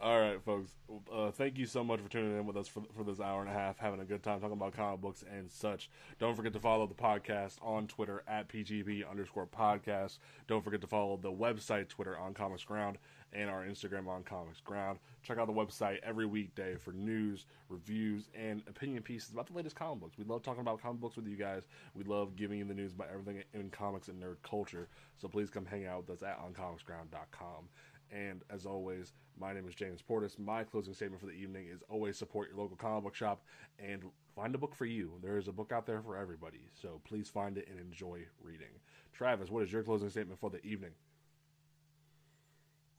All right, folks. Uh, thank you so much for tuning in with us for, for this hour and a half, having a good time talking about comic books and such. Don't forget to follow the podcast on Twitter at PGP underscore podcast. Don't forget to follow the website Twitter on Comics Ground and our Instagram on Comics Ground. Check out the website every weekday for news, reviews, and opinion pieces about the latest comic books. We love talking about comic books with you guys. We love giving you the news about everything in comics and nerd culture. So please come hang out with us at oncomicsground.com. And as always, my name is James Portis. My closing statement for the evening is always support your local comic book shop and find a book for you. There is a book out there for everybody. So please find it and enjoy reading. Travis, what is your closing statement for the evening?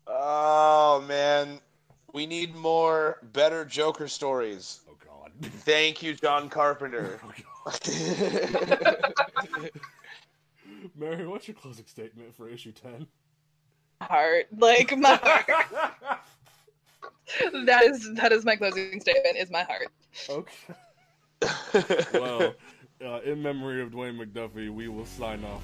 Oh man, we need more better Joker stories. Oh God. Thank you, John Carpenter. [LAUGHS] Oh, [LAUGHS] Mary, what's your closing statement for issue ten? Heart, like my heart. that is that is my closing statement. Is my heart. Okay. well, uh, in memory of Dwayne McDuffie, we will sign off.